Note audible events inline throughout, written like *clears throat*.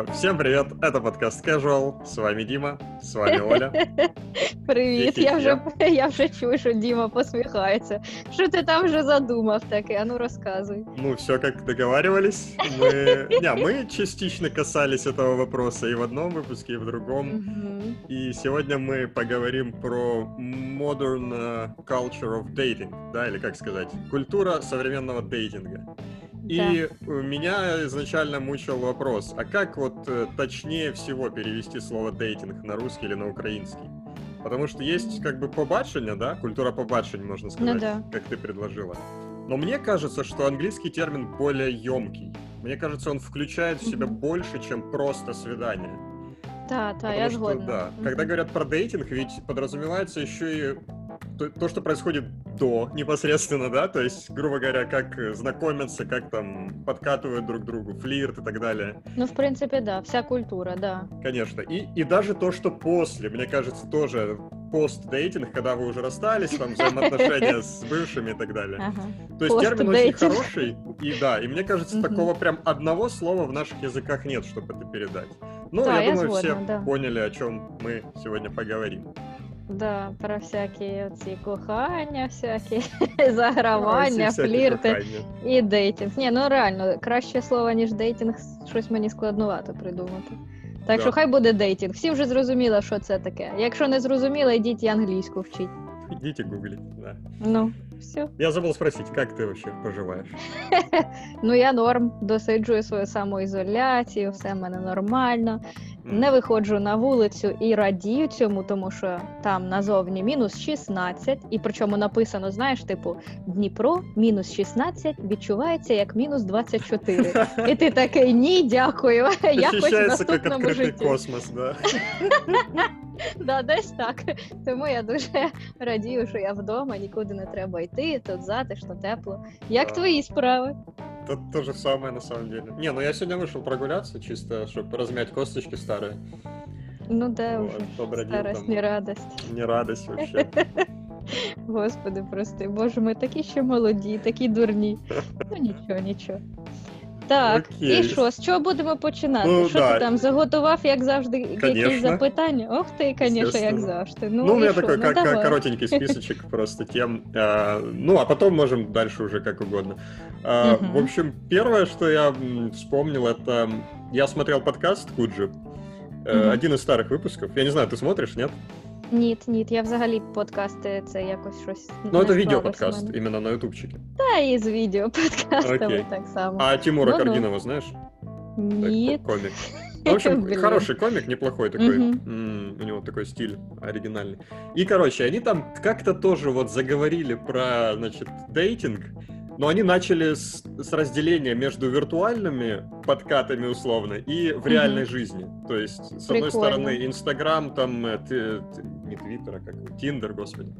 Э, Всем привет, это подкаст Casual, с вами Дима, с вами Оля. *laughs* Привіт, Який я вже, *laughs* я? я вже чую, що Діма посміхається. Що ти там вже задумав таке? А ну розказуй. Ну, все как договаривались. Мы, не, мы частично касались этого вопроса и в одном выпуске, и в другом. Мгм. И сегодня мы поговорим про modern э, culture of dating, да, или как сказать, культура современного дейтинга. И э, меня изначально мучил вопрос, а как вот э, точнее всего перевести слово дейтинг на русский или на украинский? Потому что есть как бы побачення, да, культура побачень, можно сказать, Ну да. как ты предложила. Но мне кажется, что английский термин более емкий. Мне кажется, он включает в себя Мгм. больше, чем просто свидание. Та, та, Потому я что, згодна. да, Мгм. когда говорят про дейтинг, ведь подразумевается еще и то, то, что происходит до непосредственно, да, то есть, грубо говоря, как э, знакомятся, как там подкатывают друг другу, флирт и так далее. Ну, в принципі, да, вся культура, да. Конечно. И, и даже то, что после, мне кажется, тоже постдейтинг, когда вы уже расстались, там взаимоотношения с бывшими и так далее. Ага. То есть термин очень хороший, и да, и мне кажется, такого прям одного слова в наших языках нет, чтобы это передать. Ну, Да, я, я думаю, все да. поняли, о чем мы сегодня поговорим. Да, про всякі ці кохання, всякі *laughs* загравання, всі флірти кохання. і дейтинг. Ні, ну реально, краще слово, ніж дейтинг, щось мені складнувато придумати. Так Да. що хай буде дейтинг. Всі вже зрозуміли, що це таке. Якщо не зрозуміли, йдіть і англійську вчіть. Идите гуглить, да. Ну, все. Я забыл спросить, как ты вообще поживаешь? *laughs* Ну, я норм, досиджую свою самоізоляцію, все в мене нормально. Не виходжу на вулицю і радію цьому, тому що там назовні мінус 16, і причому написано, знаєш, типу, Дніпро мінус 16 відчувається як мінус 24. *laughs* І ти такий ні, дякую. *laughs* Якось в наступному житті. космос, да. *laughs* Да, десь так. Тому я дуже радію, що я вдома, нікуди не треба йти, тут затишно, тепло. Як твої справи? Это то же самое на самом деле. Не, ну я сегодня вышел прогуляться, чисто, чтобы размять косточки старые. Ну де Вот, вже побродил старость, там. не радость. Не радость вообще. *laughs* Господи, прости, боже, ми такі ще молоді, такі дурні. Ну нічого, нічого. Так, Окей. і що, з чого будемо починати? Ну, що да. ти там заготував, як завжди, якісь Конечно. запитання? Ох ти, звісно, як Естественно. завжди. Ну, Ну, у меня і що? такой ну, как, давай. коротенький списочек *laughs* просто тем. А, ну, а потом можем дальше уже как угодно. А, Мгм. В общем, первое, что я м, вспомнил, это м, я смотрел подкаст Куджи. э, Мгм. Один из старых выпусков. Я не знаю, ты смотришь, нет? Ні, ні, я взагалі подкасти це якось щось. Ну, не это склалось у видео-подкаст, мене. именно на ютубчике. Та і з відео подкастами Окей. так само. А Тимура Ну-ну. Каргинова знаешь? Так, Ні. ко- комик. *laughs* Ну, в общем, Блин. хороший комик, неплохой такой. Мгм. М, у него такой стиль оригинальный. И, короче, они там как-то тоже вот заговорили про, значит, дейтинг, но они начали с, с разделения между виртуальными подкатами условно и в Мгм. реальной жизни. То есть, с одной Прикольно. стороны, Инстаграм, там, э, ты- ты- не Твиттер, а как Тиндер, господи.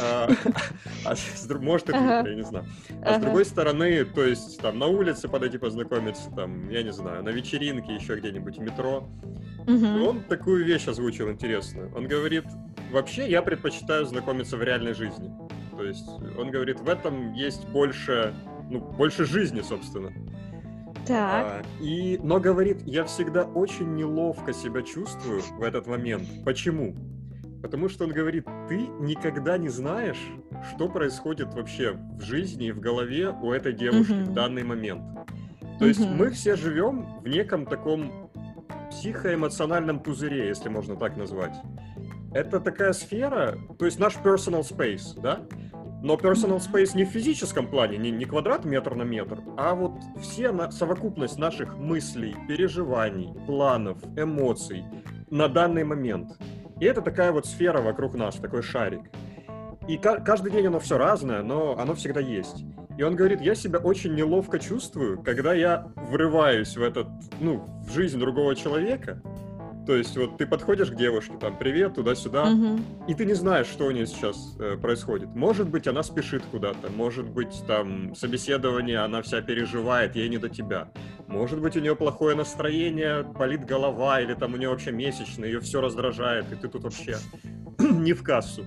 А, *laughs* а может, и. Твиттер, я не знаю. А с другой стороны, то есть там на улице подойти познакомиться, там, я не знаю, на вечеринке, еще где-нибудь в метро. Он такую вещь озвучил интересную. Он говорит, вообще я предпочитаю знакомиться в реальной жизни. То есть он говорит, в этом есть больше, ну, больше жизни, собственно. Так. А, и, но говорит, я всегда очень неловко себя чувствую в этот момент. Почему? Потому что он говорит, ты никогда не знаешь, что происходит вообще в жизни и в голове у этой девушки в Мгм. данный момент. То есть Мгм. мы все живем в неком таком психоэмоциональном пузыре, если можно так назвать. Это такая сфера, то есть наш personal space, да? Но personal space не в физическом плане, не, не квадрат метр на метр, а вот все на, совокупность наших мыслей, переживаний, планов, эмоций на данный момент. И это такая вот сфера вокруг нас, такой шарик. И ка- каждый день оно все разное, но оно всегда есть. И он говорит, я себя очень неловко чувствую, когда я врываюсь в этот, ну, в жизнь другого человека. То есть вот ты подходишь к девушке, там, привет, туда-сюда, Мгм. и ты не знаешь, что у нее сейчас э, происходит. Может быть, она спешит куда-то, может быть, там собеседование, она вся переживает, ей не до тебя. Может быть, у нее плохое настроение, болит голова, или там у нее вообще месячный, ее все раздражает, и ты тут вообще *clears throat* не в кассу.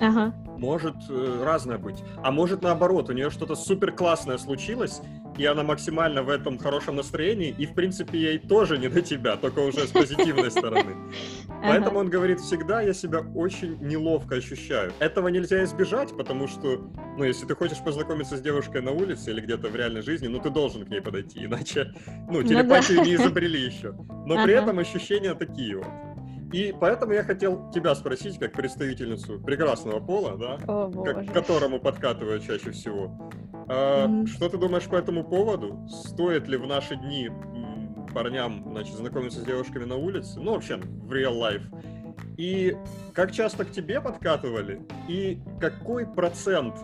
Ага. Может э, разное быть. А может наоборот, у нее что-то супер классное случилось, и она максимально в этом хорошем настроении, и, в принципе, ей тоже не до тебя, только уже с позитивной стороны. *laughs* Поэтому он говорит, всегда я себя очень неловко ощущаю. Этого нельзя избежать, потому что, ну, если ты хочешь познакомиться с девушкой на улице или где-то в реальной жизни, ну, ты должен к ней подойти, иначе, ну, телепатию не изобрели еще. Но при этом ощущения такие вот. И поэтому я хотел тебя спросить, как представительницу прекрасного пола, да, О, к, к которому подкатываю чаще всего. А, mm-hmm. Что ты думаешь по этому поводу? Стоит ли в наши дни парням, значит, знакомиться с девушками на улице? Ну, вообще, в real life. И как часто к тебе подкатывали? И какой процент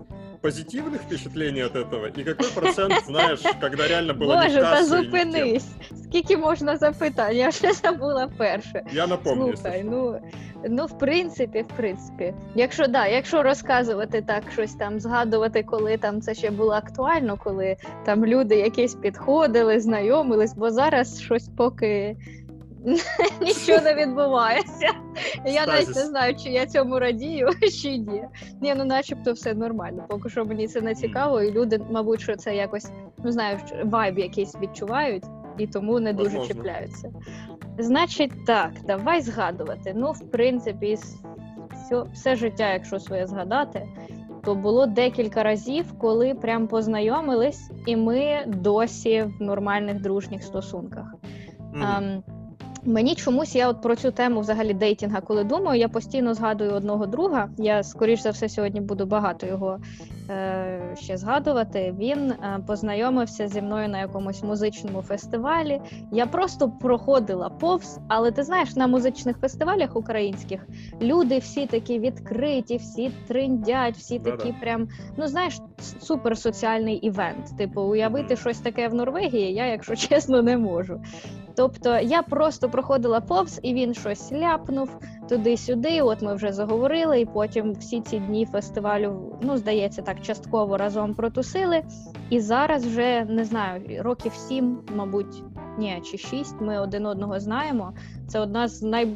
позитивных впечатлений от этого, і який процент, *laughs* знаєш, когда реально було Боже, та зупинись. Скільки можна запитань? Я вже *laughs* забула перше. Я напомню. Слухай, ну, ну в принципі, в принципі, якщо да, якщо розказувати так, щось там згадувати, коли там це ще було актуально, коли там люди якісь підходили, знайомились, бо зараз щось поки. *laughs* Нічого не відбувається. Я навіть не знаю, чи я цьому радію, *laughs* чи ні. Ні, ну начебто все нормально. Поки що мені це не цікаво, і люди, мабуть, що це якось ну знаю, вайб якийсь відчувають і тому не дуже Возможно. чіпляються. Значить, так, давай згадувати. Ну, в принципі, все, все життя, якщо своє згадати, то було декілька разів, коли прям познайомились, і ми досі в нормальних дружніх стосунках. Mm. Мені чомусь я от про цю тему взагалі дейтінга, коли думаю, я постійно згадую одного друга. Я скоріш за все сьогодні буду багато його е, ще згадувати. Він е, познайомився зі мною на якомусь музичному фестивалі. Я просто проходила повз, але ти знаєш, на музичних фестивалях українських люди всі такі відкриті, всі триндять, всі Да-да. такі прям ну знаєш, суперсоціальний івент. Типу, уявити щось таке в Норвегії, я, якщо *laughs* чесно, не можу. Тобто я просто проходила повз, і він щось ляпнув туди-сюди. От ми вже заговорили, і потім всі ці дні фестивалю, ну здається, так частково разом протусили. І зараз вже не знаю, років сім, мабуть, ні, чи шість. Ми один одного знаємо. Це одна з най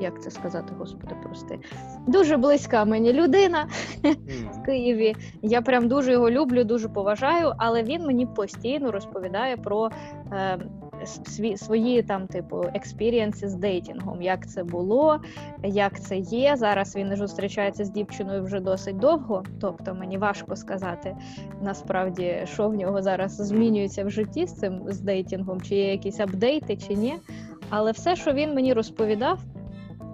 як це сказати, господи, прости. Дуже близька мені людина в Києві. Я прям дуже його люблю, дуже поважаю, але він мені постійно розповідає про е, сві, свої там, типу, експірієнси з дейтингом, як це було, як це є. Зараз він зустрічається з дівчиною вже досить довго. Тобто мені важко сказати насправді, що в нього зараз змінюється в житті з цим з дейтингом, чи є якісь апдейти, чи ні. Але все, що він мені розповідав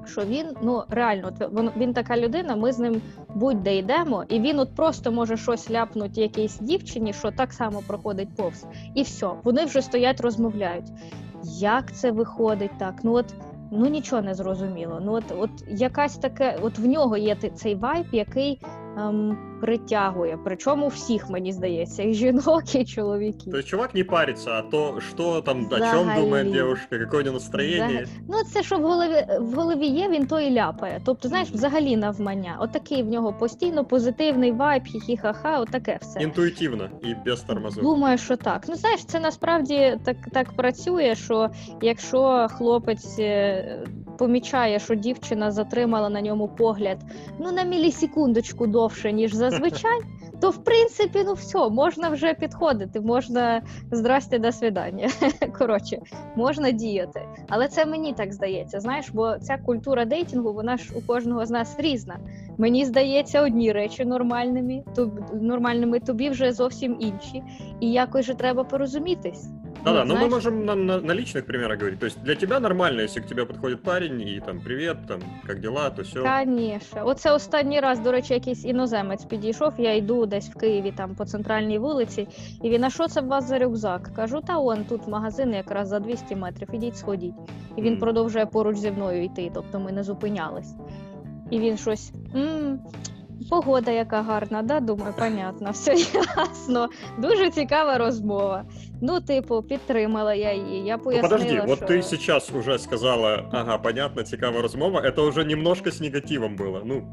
що він ну реально він, він така людина. Ми з ним будь-де йдемо, і він от просто може щось ляпнути якійсь дівчині, що так само проходить повз, і все, вони вже стоять, розмовляють. Як це виходить так? Ну от ну нічого не зрозуміло. Ну от, от якась таке, от в нього є цей вайб, який ем, притягує. Причому всіх, мені здається, і жінок, і чоловіків. Тобто чувак не париться, а то що там, о чому думає дівчинка, яке у нього настроєння. Взагалі. Ну, це що в голові в голові є, він то і ляпає. Тобто, знаєш, взагалі навмання. Отакий в нього постійно позитивний вайб, хі-хі-ха-ха, отаке все. Інтуїтивно і без тормозу. Думаю, що так. Ну, знаєш, це насправді так, так працює, що якщо хлопець. Помічає, що дівчина затримала на ньому погляд ну на мілісекундочку довше, ніж зазвичай, *laughs* то в принципі, ну все, можна вже підходити, можна здрасте, до свидання. *laughs* Коротше, можна діяти. Але це мені так здається. Знаєш, бо ця культура дейтингу, вона ж у кожного з нас різна. Мені здається, одні речі нормальними, то нормальними тобі вже зовсім інші, і якось же треба порозумітись. Да-да, но мы можем на, на, на личных примерах говорить. То есть для тебя нормально, если к тебе підходить парень і там привіт, там як дела, то все. Конечно. Оце останній раз, до речі, якийсь іноземець підійшов. Я йду десь в Києві там по центральній вулиці, і він а що це у вас за рюкзак? Кажу, та он тут магазин якраз за 200 метрів, ідіть сходіть. І він mm. продовжує поруч зі мною йти, тобто ми не зупинялись. І він щось. М-м, Погода, яка гарна, да? Думаю, понятно, все *laughs* ясно. Дуже цікава розмова. Ну, типу, підтримала я її. Я пояснила, ну, подожди, що... вот ты сейчас уже сказала, ага, понятно, цікава розмова. Это уже немножко з негативом було. Ну,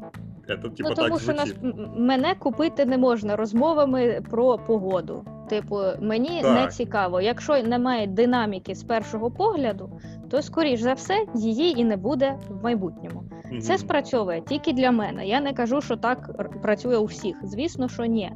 это типа ну, тому, так що нас... мене купити не можна розмовами про погоду. Типу, мені так. не цікаво. Якщо немає динаміки з першого погляду, то скоріш за все її і не буде в майбутньому. Mm-hmm. Це спрацьовує тільки для мене. Я не кажу, що так працює у всіх. Звісно, що ні.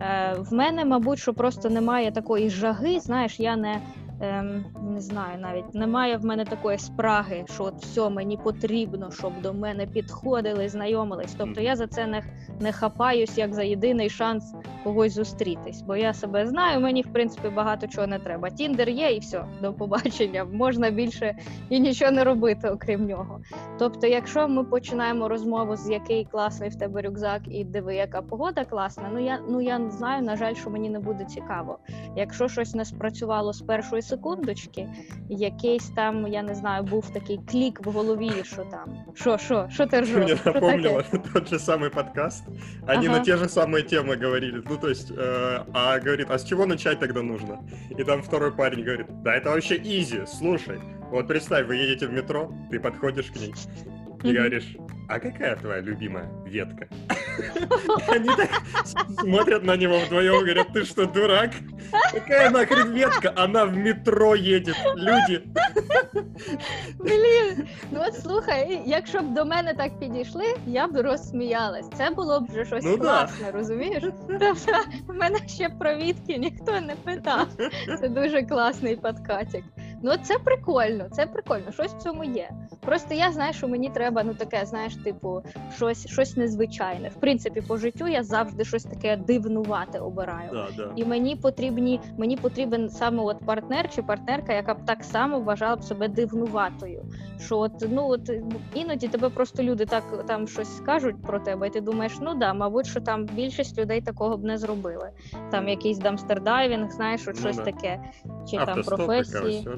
Е, в мене, мабуть, що просто немає такої жаги. Знаєш, я не ем, не знаю навіть, немає в мене такої спраги, що от все мені потрібно, щоб до мене підходили, знайомились. Тобто я за це не, не хапаюсь як за єдиний шанс когось зустрітись. Бо я себе знаю, мені в принципі багато чого не треба. Тіндер є і все, до побачення. Можна більше і нічого не робити, окрім нього. Тобто, якщо ми починаємо розмову з який класний в тебе рюкзак, і диви, яка погода класна, ну я ну я знаю, на жаль, що мені не буде цікаво. Якщо щось не спрацювало з першої секундочки, якийсь там, я не знаю, був такий клік в голові, що там, що, що, що Ты ржеш? мне напомнила тот же самый подкаст. Они Ага. на те же самые темы говорили. Ну, то есть, э, а говорит, а с чего начать тогда нужно? И там второй парень говорит, да это вообще изи, слушай. Вот представь, вы едете в метро, ты подходишь к ней и говоришь, а какая твоя любимая ветка? *laughs* Они так смотрят на него вдвоем говорят, ты что, дурак? Какая нахрен ветка? Она в метро едет. Люди. Блін, ну от слухай, якщо б до мене так підійшли, я б розсміялась. Це було б вже щось Ну да. класне, розумієш? Тобто, мене ще про відки ніхто не питав. Це дуже класний подкатик. Ну це прикольно, це прикольно. Щось в цьому є. Просто я знаю, що мені треба, ну таке, знаєш, типу, щось, щось незвичайне. В принципі, по життю я завжди щось таке дивнувате обираю. Да, да. І мені потрібні, мені потрібен саме от партнер чи партнерка, яка б так само вважала б себе дивнуватою. Що от ну от іноді тебе просто люди так там щось скажуть про тебе, і ти думаєш, ну да, мабуть, що там більшість людей такого б не зробили. Там якийсь дамстердайвінг, знаєш, от Ну щось да. таке, чи там професії.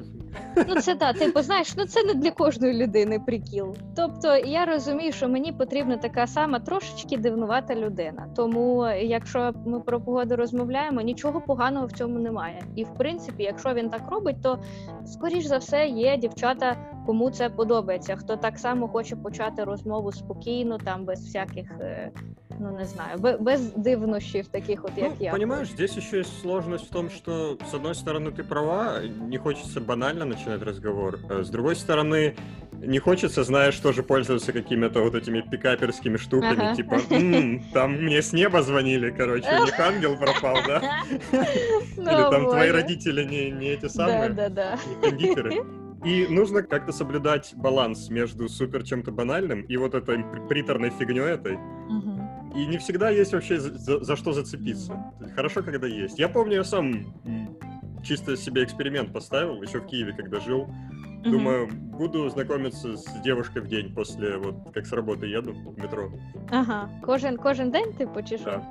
Ну це так, типу, знаєш, ну це не для кожної людини прикіл. Тобто я розумію, що мені потрібна така сама трошечки дивнувата людина. Тому, якщо ми про погоду розмовляємо, нічого поганого в цьому немає. І в принципі, якщо він так робить, то скоріш за все є дівчата, кому це подобається. Хто так само хоче почати розмову спокійно, там без всяких. е, Ну не знаю, бе- без дивнощів, таких от як Ну, я. понимаешь, здесь еще есть сложность в том, что, с одной стороны, ты права, не хочется банально начинать разговор, а с другой стороны, не хочется, знаешь, тоже пользоваться какими-то вот этими пикаперскими штуками, Ага. типа, «М, там мне с неба звонили, короче, у них ангел пропал, да? *laughs* Ну, Или там твои Боже. родители не, не эти самые, Да, да, да. не кондитеры. И нужно как-то соблюдать баланс между супер чем-то банальным и вот этой при- приторной фигней этой, Мгм. и не всегда есть вообще за, за- что зацепиться. Хорошо, когда есть. Я помню, я сам чисто себе эксперимент поставил, еще в Киеве, когда жил. Мгм. Думаю, буду знакомиться с девушкой в день после, вот, как с работы еду в метро. Ага, кожен кожен день, чи що? Да.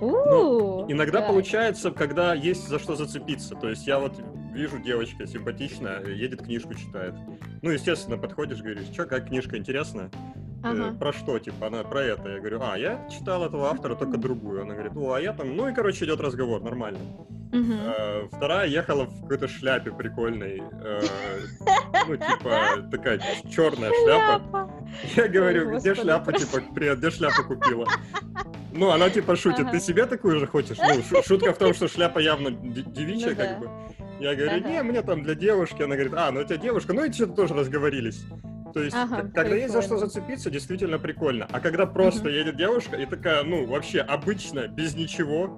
Ну, Иногда так. получается, когда есть за что зацепиться. То есть я вот вижу девочка симпатичная, едет книжку читает. Ну, естественно, подходишь, говоришь, что, как книжка интересная? Э, Ага. про что, типа, она про это. Я говорю, а, я читал этого автора, только другую. Она говорит, ну, а я там, ну и, короче, идет разговор, нормально. Мгм. Э, Вторая ехала в какой-то шляпе прикольной. э, *laughs* Ну, типа, такая черная шляпа. Шляпа. Я говорю, где шляпа, типа, привет, где шляпу купила? Ну, она типа шутит, ты себе такую же хочешь? Ну, шу- шутка в том, что шляпа явно девичья, Ну как бы. Я говорю, Ага. не, мне там для девушки. Она говорит, а, ну у тебя девушка, ну и что-то тоже разговорились. То есть, Ага, когда есть за что прикольно. зацепиться, действительно прикольно. А когда просто Мгм. едет девушка и такая, ну, вообще обычная, без ничего,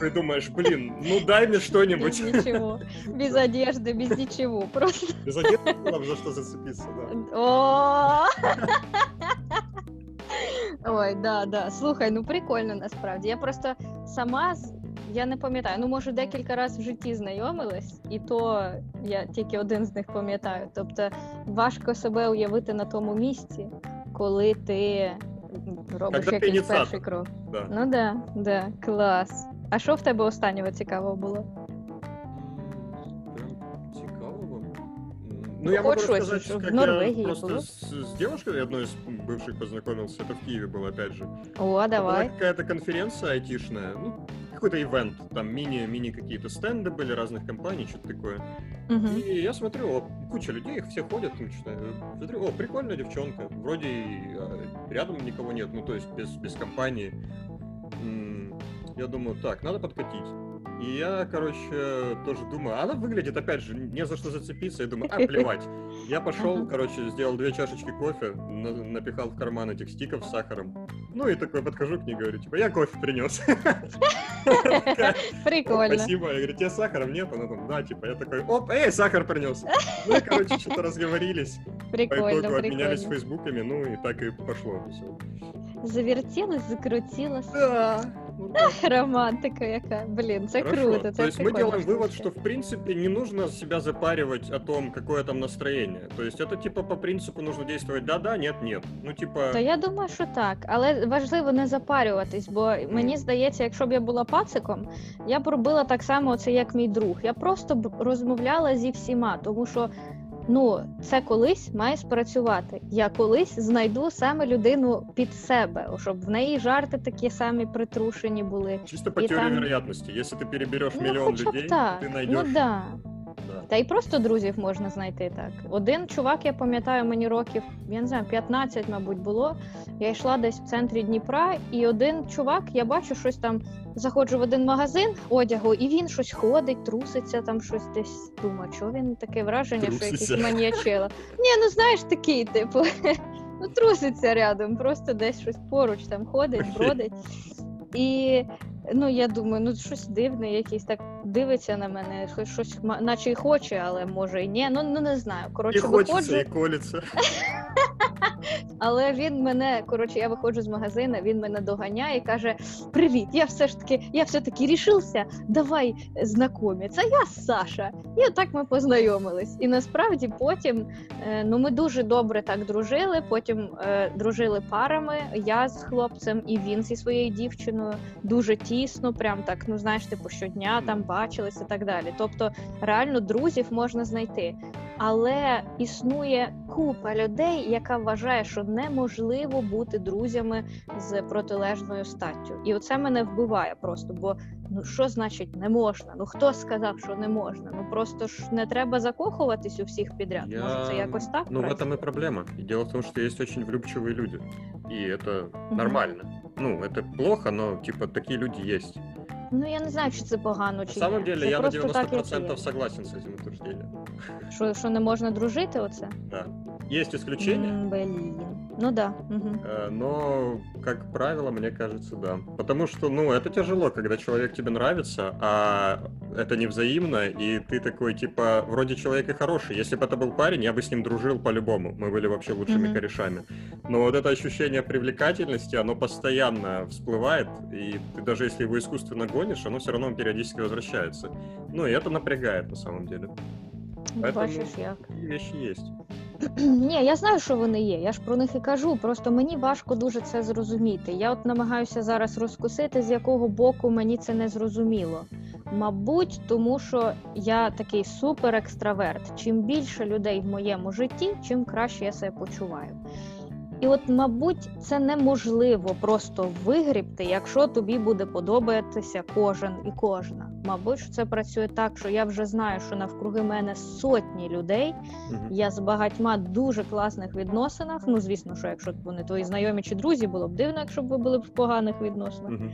ты думаешь, блин, ну дай мне Без что-нибудь. ничего. Без одежды, без ничего. Просто. Без одежды было бы за что зацепиться, да. *laughs* Ой, да, да. Слухай, ну прикольно насправді. Я просто сама я не пам'ятаю. Ну, може, декілька разів в житті знайомилась, і то я тільки один з них пам'ятаю. Тобто важко себе уявити на тому місці, коли ти робиш Когда ти якийсь ініціатор. перший крок. да. Ну да, да, клас. А що в тебе останнього цікавого було? Прям цікаво. М, Ну, Ну, я могу хоть что-то, рассказать, что в как Норвегии я просто было. с, с девушкой одной из бывших познакомился, это в Киеве было, опять же. О, Была давай. какая-то конференция айтишная, ну, какой-то ивент, там мини, мини какие-то стенды были разных компаний, что-то такое. Угу. И я смотрю, о, куча людей, их все ходят, ну, читаю. Смотрю, о, прикольная девчонка, вроде а, рядом никого нет, ну, то есть без, без компании. Я думаю, так, надо подкатить. И я, короче, тоже думаю, она выглядит, опять же, не за что зацепиться. Я думаю, а, *laughs* плевать. Я пошел, короче, сделал две чашечки кофе, на- напихал в карман этих стиков с сахаром. Ну и такой подхожу к ней, говорю, типа, я кофе принес. *laughs* Прикольно. Спасибо. Я говорю, тебе сахаром нет? Она там, да, типа, я такой, оп, эй, сахар принес. Ну и, короче, что-то *laughs* разговорились. По Прикольно, итогу обменялись прикольно. фейсбуками, ну и так и пошло все. Завертілось, закрутилось. Да. ну так. Романтика яка. Блін, це Хорошо. круто. Це То есть мы прикольно делаем вывод, звучить. что в принципе не нужно себя запаривать о том, какое там настроение. То есть это типа по принципу нужно действовать да-да, нет-нет. Ну типа... То я думаю, що так, але важливо не запарюватись, бо мені здається, якщо б я була пациком, я б робила так само, це як мій друг. Я просто б розмовляла зі всіма, тому що ну це колись має спрацювати. Я колись знайду саме людину під себе, щоб в неї жарти такі самі притрушені були. Чисто по И теории там- вероятності. Якщо ти переберешь Ну, мільйон людей, так. ты Ну да. Да. Та й просто друзів можна знайти так. Один чувак, я пам'ятаю, мені років, я не знаю, 15, мабуть, було. Я йшла десь в центрі Дніпра, і один чувак, я бачу, щось там заходжу в один магазин одягу, і він щось ходить, труситься, там щось десь думаю, що він таке враження, що Труситься. якийсь маніячела. Ні, ну знаєш, такий, типу. *laughs* Ну, труситься рядом, просто десь щось поруч там ходить, *laughs* бродить. І ну я думаю, ну щось дивне, якийсь так дивиться на мене, хоч щось наче й хоче, але може і ні. Ну, ну не знаю. Коротше, хочется, виходжу, и колется. *laughs* але він мене, коротше, я виходжу з магазину, він мене доганяє і каже: Привіт, я все ж таки, я все-таки рішився, давай знайомитися. Я Саша. І отак ми познайомились. І насправді потім е, ну, ми дуже добре так дружили. Потім е, дружили парами. Я з хлопцем і він зі своєю дівчиною дуже тісно, прям так, ну знаєш, типу щодня там бачились і так далі. Тобто, реально друзів можна знайти. Але існує купа людей, яка вважає, що неможливо бути друзями з протилежною статтю. І оце мене вбиває просто. Бо ну що значить не можна? Ну хто сказав, що не можна? Ну просто ж не треба закохуватись у всіх підряд. Може, це якось так? Ну, в працює? этом и проблема. И дело в том, что есть очень влюбчивые люди. И это Мгм. нормально. Ну, это плохо, но, типа, такие люди есть. Ну я не знаю, чи це погано На чи самом ні. деле, Це я на просто так, як 90% є. согласен с этим утверждением. Що, що не можна дружити, оце? Да. Есть исключения, М, Блін. Ну да. Угу. но, как правило, мне кажется, да. Потому что, ну, это тяжело, когда человек тебе нравится, а это невзаимно, и ты такой, типа, вроде человек и хороший. Если бы это был парень, я бы с ним дружил по-любому. Мы были вообще лучшими Мгм. корешами. Но вот это ощущение привлекательности, оно постоянно всплывает, и ты даже если его искусственно гонишь, оно все равно периодически возвращается. Ну, и это напрягает на самом деле. Поэтому- вещи есть. *clears throat* Ні, я знаю, що вони є. Я ж про них і кажу. Просто мені важко дуже це зрозуміти. Я от намагаюся зараз розкусити, з якого боку мені це не зрозуміло. Мабуть, тому що я такий супер екстраверт. Чим більше людей в моєму житті, чим краще я себе почуваю. І от, мабуть, це неможливо просто вигрібти, якщо тобі буде подобатися кожен і кожна. Мабуть, що це працює так, що я вже знаю, що навкруги мене сотні людей, Мгм. я з багатьма дуже класних відносинах. Ну, звісно, що якщо б вони твої знайомі чи друзі, було б дивно, якщо б ви були б в поганих відносинах. Мгм.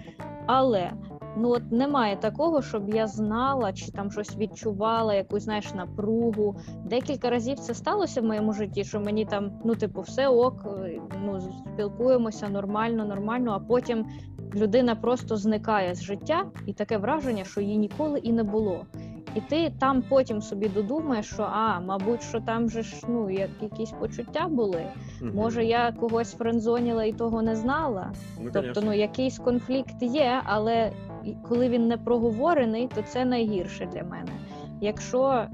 Але ну от немає такого, щоб я знала чи там щось відчувала, якусь знаєш напругу. Декілька разів це сталося в моєму житті, що мені там, ну, типу, все ок, е, ну спілкуємося нормально, нормально, а потім людина просто зникає з життя, і таке враження, що її ніколи і не було. І ти там потім собі додумаєш, що а, мабуть, що там же ж ну як якісь почуття були. Мгм. Може, я когось френдзоніла і того не знала. Ну, Тобто, конечно. ну якийсь конфлікт є, але коли він не проговорений, то це найгірше для мене. Якщо,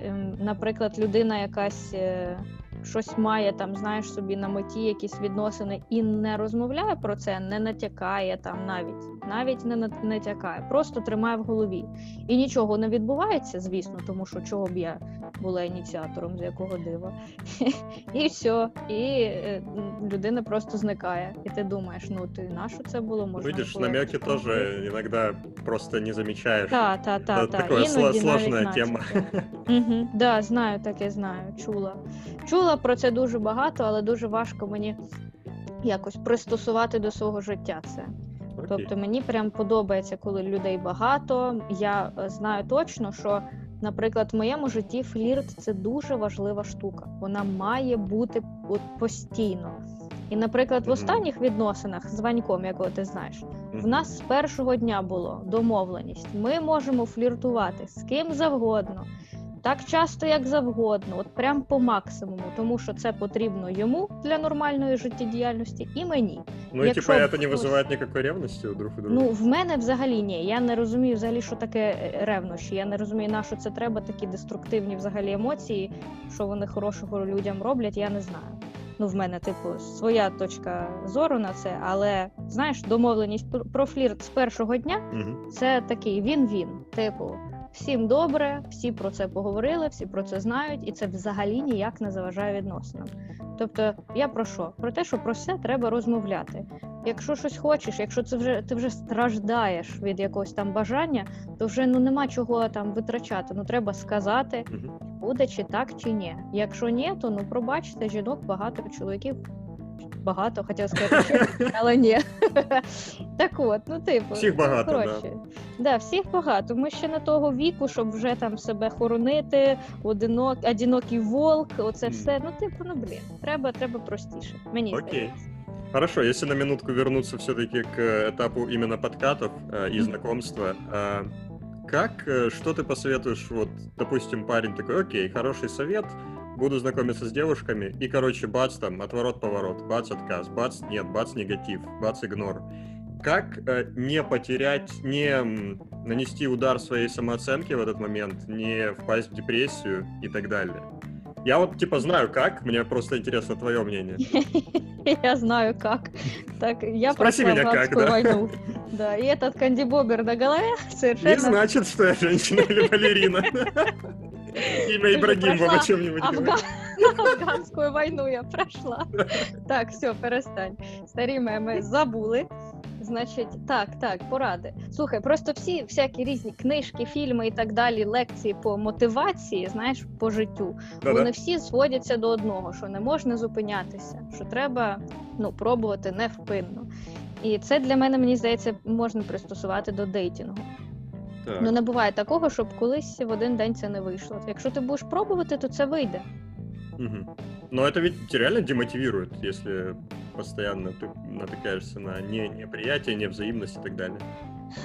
ем, наприклад, людина якась е, щось має там, знаєш собі на меті якісь відносини і не розмовляє про це, не натякає там навіть, навіть не нат- натякає, просто тримає в голові. І нічого не відбувається, звісно, тому що чого б я була ініціатором, з якого дива. *laughs* І все. І е, людина просто зникає. І ти думаєш, ну ти на що це було? Можна Видишь, було намеки якось тоже просто не замечаешь. Та, та, та, Это та. такое Іноді сло- навіть сложная тема. Да, знаю, таке знаю. Чула. Чула про це дуже багато, але дуже важко мені якось пристосувати до свого життя це. Окей. Тобто мені прям подобається, коли людей багато. Я е, знаю точно, що, наприклад, в моєму житті флірт це дуже важлива штука. Вона має бути от постійно. І, наприклад, в останніх відносинах з Ваньком, якого ти знаєш, в нас з першого дня було домовленість. Ми можемо фліртувати з ким завгодно, так часто, як завгодно, от прям по максимуму, тому що це потрібно йому для нормальної життєдіяльності і мені. Ну и якщо типа это не хтось- вызывает никакой ревности у друг у друга. Ну, в мене взагалі ні. Я не розумію взагалі, що таке е, ревнощі. Я не розумію, на що це треба, такі деструктивні взагалі емоції, що вони хорошого людям роблять, я не знаю. Ну, в мене, типу, своя точка зору на це, але знаєш, домовленість пр- про флірт з першого дня Мгм. це такий він-він. Типу, всім добре, всі про це поговорили, всі про це знають, і це взагалі ніяк не заважає відносинам. Тобто, я про що? Про те, що про все треба розмовляти. Якщо щось хочеш, якщо це вже ти вже страждаєш від якогось там бажання, то вже ну нема чого там витрачати. Ну треба сказати, буде чи так, чи ні. Якщо ні, то ну пробачте, жінок багато, чоловіків багато, хотів сказати, що, *laughs* але ні. *laughs* Так от, ну типу, Всіх ну, багато, да. коротше. Да, всіх багато. Ми ще не того віку, щоб вже там себе хоронити, одинок, одинокий волк, оце Мгм. все. Ну, типу, ну блін, треба, треба простіше. Мені Окей. здається. Хорошо, если на минутку вернуться все-таки к э, этапу именно подкатов э, и Мгм. знакомства, а, как, э, что ты посоветуешь, вот, допустим, парень такой, окей, хороший совет, буду знакомиться с девушками, и, короче, бац, там, отворот-поворот, бац, отказ, бац, нет, бац, негатив, бац, игнор. Как э, не потерять, не нанести удар своей самооценке в этот момент, не впасть в депрессию и так далее? Я вот, типа, знаю как, мне просто интересно твое мнение. *laughs* Я знаю как. Так, я Спроси меня, как, да. войну. Да, и этот кандибобер на голове Не совершенно значит, что я женщина или балерина. *laughs* Имя Ибрагимова чем-нибудь. Афга... *laughs* афганскую войну я пройшла. *laughs* Так, все, перестань. Старі меми забули. Значить, так, так, поради. Слухай, просто всі всякі різні книжки, фільми і так далі, лекції по мотивації, знаєш, по життю. Да-да. Вони всі зводяться до одного, що не можна зупинятися, що треба ну, пробувати невпинно. І це для мене, мені здається, можна пристосувати до дейтингу. Так. Ну не буває такого, щоб колись в один день це не вийшло. Якщо ти будеш пробувати, то це вийде. Мгм. Но это ведь реально демотивирует, если постоянно ты натыкаешься на не неприятие, невзаимность и так далее.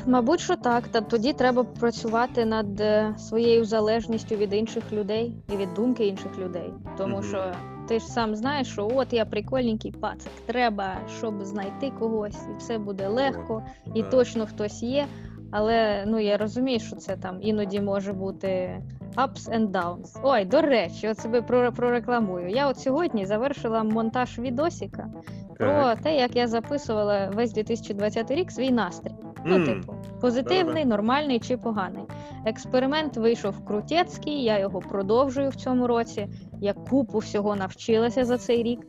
Мабуть, що так. Та тоді треба працювати над е, своєю залежністю від інших людей і від думки інших людей. Тому Мгм. що ти ж сам знаєш, що от я прикольненький пацик. Треба, щоб знайти когось, і все буде легко, і да. точно хтось є. Але ну я розумію, що це там іноді може бути ups and downs. Ой, до речі, от себе про- прорекламую. Я от сьогодні завершила монтаж відосика про Так. те, як я записувала весь 2020 рік свій настрій. Ну, типу, позитивний, нормальний чи поганий. Експеримент вийшов крутецький, я його продовжую в цьому році. Я купу всього навчилася за цей рік.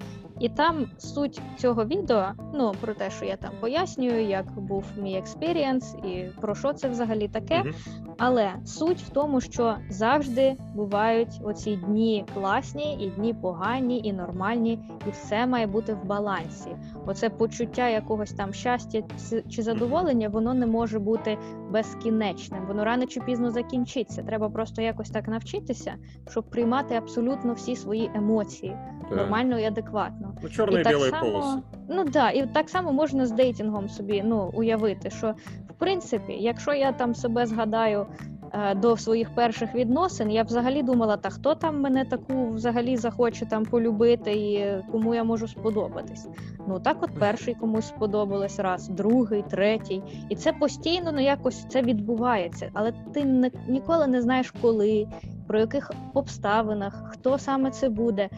І там суть цього відео, ну про те, що я там пояснюю, як був мій experience і про що це взагалі таке. Мгм. Але суть в тому, що завжди бувають оці дні класні, і дні погані, і нормальні, і все має бути в балансі. Оце почуття якогось там щастя чи задоволення, воно не може бути безкінечним. Воно рано чи пізно закінчиться. Треба просто якось так навчитися, щоб приймати абсолютно всі свої емоції нормально і адекватно Ну, черные и так белые само, полосы. Ну да, і так само можна з дейтингом собі ну, уявити, що в принципі, якщо я там себе згадаю е, до своїх перших відносин, я взагалі думала, та хто там мене таку взагалі захоче там полюбити і кому я можу сподобатись. Ну так, от перший комусь сподобалось раз, другий, третій, і це постійно ну якось це відбувається, але ти не, ніколи не знаєш коли. про яких обставинах, хто саме це буде,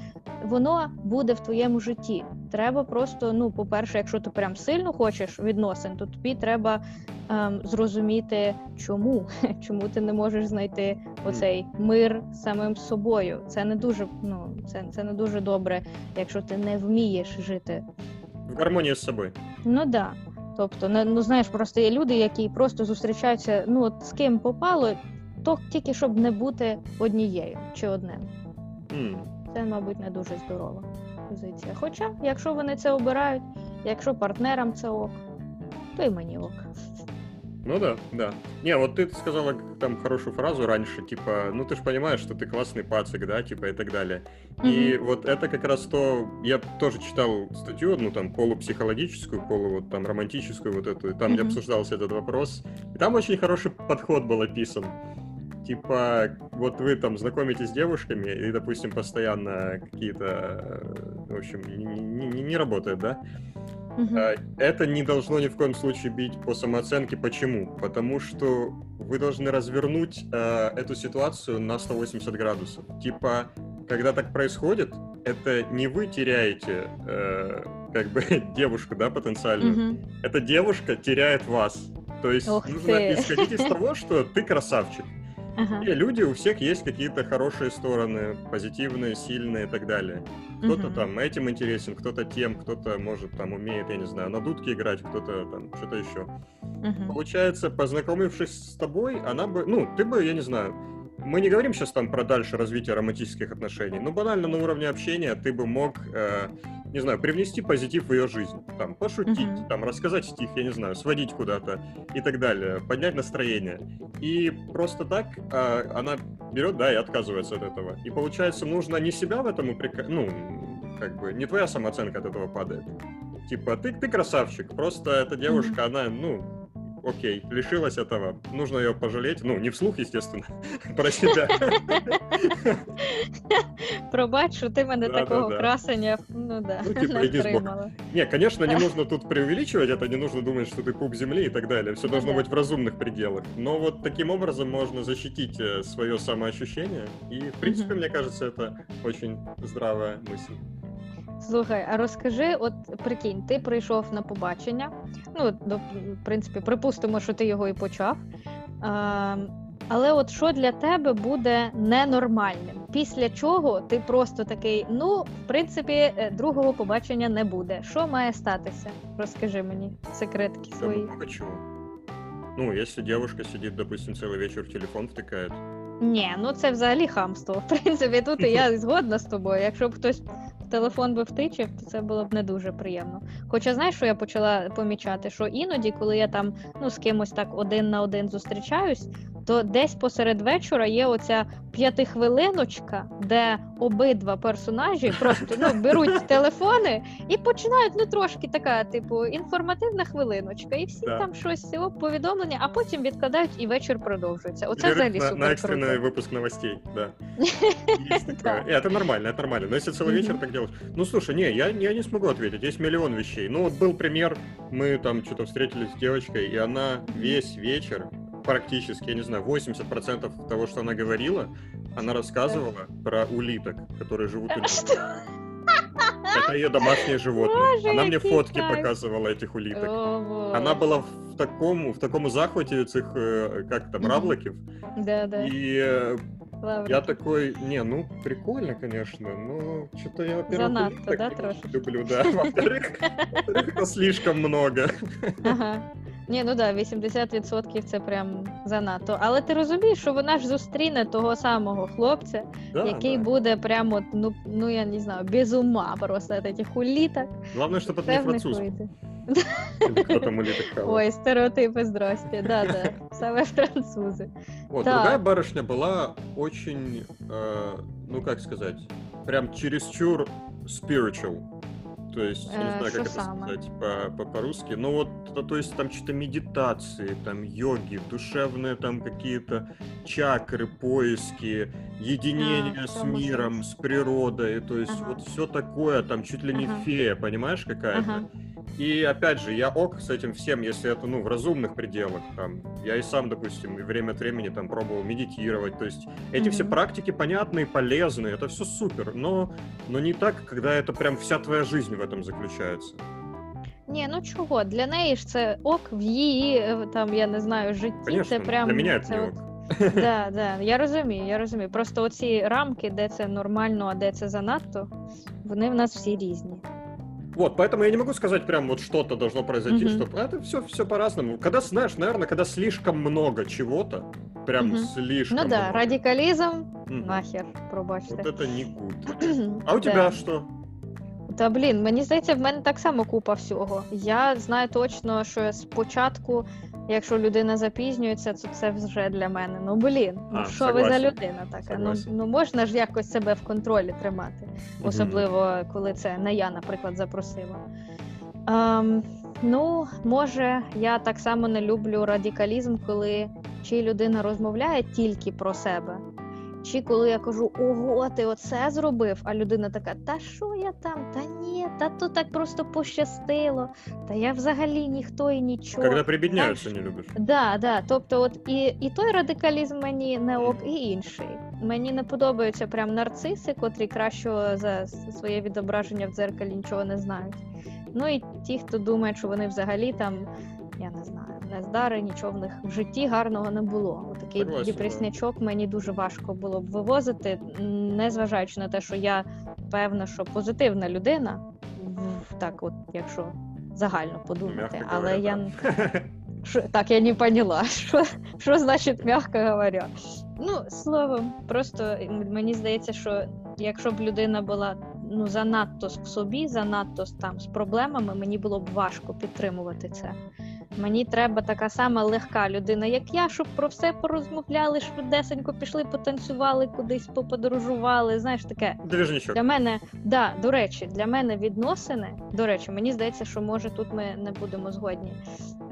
воно буде в твоєму житті. Треба просто, ну, по-перше, якщо ти прям сильно хочеш відносин, то тобі треба ем, зрозуміти, чому. *laughs* чому ти не можеш знайти оцей мир самим собою. Це не дуже, ну, це, це не дуже добре, якщо ти не вмієш жити. В гармонии с собой. Ну да. Тобто, ну знаєш, просто є люди, які просто зустрічаються, ну от з ким попало, то тільки щоб не бути однією чи одним. М, Це, мабуть, не дуже здорова позиція. Хоча, якщо вони це обирають, якщо партнерам це ок, то й мені ок. Ну да, да. Не, вот ты сказала там хорошую фразу раньше, типа, ну ты же понимаешь, что ты классный пацик, да, типа и так далее. И вот это как раз то, я тоже читал статью, ну там полупсихологическую, полу вот там романтическую вот эту, и там где Мгм. обсуждался этот вопрос. И там очень хороший подход был описан. Типа, вот вы там знакомитесь с девушками, и, допустим, постоянно какие-то, э, в общем, не, не- не- работает, да? А, Это не должно ни в коем случае бить по самооценке. Почему? Потому что вы должны развернуть э, эту ситуацию на 180 градусов. Типа, когда так происходит, это не вы теряете э, как бы *laughs* девушку, да, потенциальную. Мгм. Эта девушка теряет вас. То есть Ух нужно ты. исходить из того, что ты красавчик. Ага. И люди, у всех есть какие-то хорошие стороны, позитивные, сильные и так далее. Кто-то Мгм. там этим интересен, кто-то тем, кто-то может там умеет, я не знаю, на дудке играть, кто-то там что-то еще. Мгм. Получается, познакомившись с тобой, она бы, ну, ты бы, я не знаю, мы не говорим сейчас там про дальше развитие романтических отношений, но банально на уровне общения ты бы мог, э, не знаю, привнести позитив в ее жизнь, там, пошутить, Мгм. там, рассказать стих, я не знаю, сводить куда-то и так далее, поднять настроение. И просто так э, она берет, да, и отказывается от этого. И получается, нужно не себя в этом упрекать, ну, как бы, не твоя самооценка от этого падает. Типа, ты, ты красавчик, просто эта девушка, она, ну, окей, лишилась этого, нужно ее пожалеть, ну, не вслух, естественно, *laughs* про себя. Пробач, що ти мене такого красення ну, да, Ну, типа. Не, конечно, не нужно тут преувеличивать это, не нужно думать, что ты пуп земли и так далее. Все Ну должно быть в разумных пределах. Но вот таким образом можно защитить свое самоощущение. И, в принципе, мне кажется, это очень здравая мысль. Слухай, а розкажи, от прикинь, ти прийшов на побачення. Ну, до, в принципі, припустимо, що ти його і почав. А, але от що для тебе буде ненормальним? Після чого ти просто такий, ну, в принципі, е, другого побачення не буде. Що має статися? Розкажи мені секретки свої. много чего. Ну, если девушка сидит, допустим, целый вечер в телефон втыкает, Ні, ну це взагалі хамство. В принципі, тут і я *laughs* згодна з тобою. Якщо б хтось телефон би втичив, то це було б не дуже приємно. Хоча знаєш, що я почала помічати, що іноді, коли я там ну з кимось так один на один зустрічаюсь, то десь посеред вечора є оця п'ятихвилиночка, де обидва персонажі просто ну, беруть телефони і починають ну трошки така, типу, інформативна хвилиночка, і всі Да. там щось о, повідомлення, а потім відкладають і вечір продовжується. Оце перерыв взагалі на, супер на круто. экстренный выпуск новостей, да. Есть такое. Да. И Это *laughs* нормально, это нормально. Но если целый Мгм. вечер так делаешь... Ну, слушай, не, я, я не смогу ответить. Есть миллион вещей. Ну, вот был пример, мы там что-то встретились с девочкой, и она весь вечер, практически, я не знаю, 80% того, что она говорила, она рассказывала про улиток, которые живут у нее. Что? Это ее домашние животные. Боже, Она мне фотки кайф. показывала этих улиток. О, Боже. Она была в такому, в такому захвате этих, э, как там, Мгм. равликов. Да, да. И э, Лаврик. я такой, не, ну прикольно, конечно, но что-то я, во-первых, Занадто, улиток да, не трошечки? очень люблю, да. Во-вторых, во-вторых, это слишком много. Ага. Ні, ну да, 80% це прям занадто. Але ти розумієш, що вона ж зустріне того самого хлопця, Да, який да. буде прямо, от, ну, ну я не знаю, без ума просто від цих уліток. Главное, чтобы это Це не в них француз. вийде. Или кто там улиток хавал. Ой, стереотипи, здрасте. Да, да. Саме французи. Вот, так. другая барышня была очень, э, ну как сказать, прям чересчур spiritual. То есть, не Э, знаю, что как это сказать по- по- по-русски. Ну вот, то, то есть там что-то медитации, там йоги, душевные там какие-то чакры, поиски, единение А, с миром, с природой. То есть Ага. вот все такое, там чуть ли не Ага. фея, понимаешь, какая-то. Ага. И опять же, я ок с этим всем, если это, ну, в разумных пределах, там, я и сам, допустим, время от времени там пробовал медитировать, то есть эти все Мгм. практики понятные, полезные, это все супер, но, но не так, когда это прям вся твоя жизнь в этом заключается. Ні, ну чого? Для неї ж це ок в її е, там, я не знаю, житті. Конечно, це прям для меня это це не от ок. *laughs* Да, *laughs* да, я розумію, я розумію. Просто оці рамки, де це нормально, а де це занадто, вони в нас всі різні. Вот, поэтому я не могу сказать прям вот что-то должно произойти, Мгм. что это все, все по-разному. Когда, знаешь, наверное, когда слишком много чего-то, прям Мгм. слишком Ну да, много, радикалізм мгм, нахер, пробачте. вот это не гуд. *clears throat* А у Да. тебя что? Та блін, мені здається, в мене так само купа всього. Я знаю точно, що спочатку якщо людина запізнюється, то це вже для мене. Ну блін, ну А, що ви за людина така? Ну, ну можна ж якось себе в контролі тримати, особливо коли це не я, наприклад, запросила. Ем, ну, може, я так само не люблю радикалізм, коли чи людина розмовляє тільки про себе. Чи коли я кажу, ого, ти оце зробив, а людина така, та що я там? Та ні, та то так просто пощастило. Та я взагалі ніхто і нічого. Когда прибедняются, не любишь. Да, да. Тобто, от і, і той радикалізм мені не ок, і інший. Мені не подобаються прям нарциси, котрі кращого за своє відображення в дзеркалі нічого не знають. Ну і ті, хто думає, що вони взагалі там, я не знаю, нездари, нічого в них в житті гарного не було. Такий Согласен, да. депреснячок мені дуже важко було б вивозити, незважаючи на те, що я певна, що позитивна людина, так, от якщо загально подумати, Мягко але говоря, я да. Шо- так, я не поняла, *laughs* що, що значить м'яко говоря. Ну, словом, просто мені здається, що якщо б людина була ну, занадто в собі, занадто там з проблемами, мені було б важко підтримувати це. Мені треба така сама легка людина, як я, щоб про все порозмовляли, швидесенько пішли, потанцювали, кудись поподорожували. Знаєш, таке. Движничок. Для мене, да, до речі, для мене відносини. До речі, мені здається, що може тут ми не будемо згодні.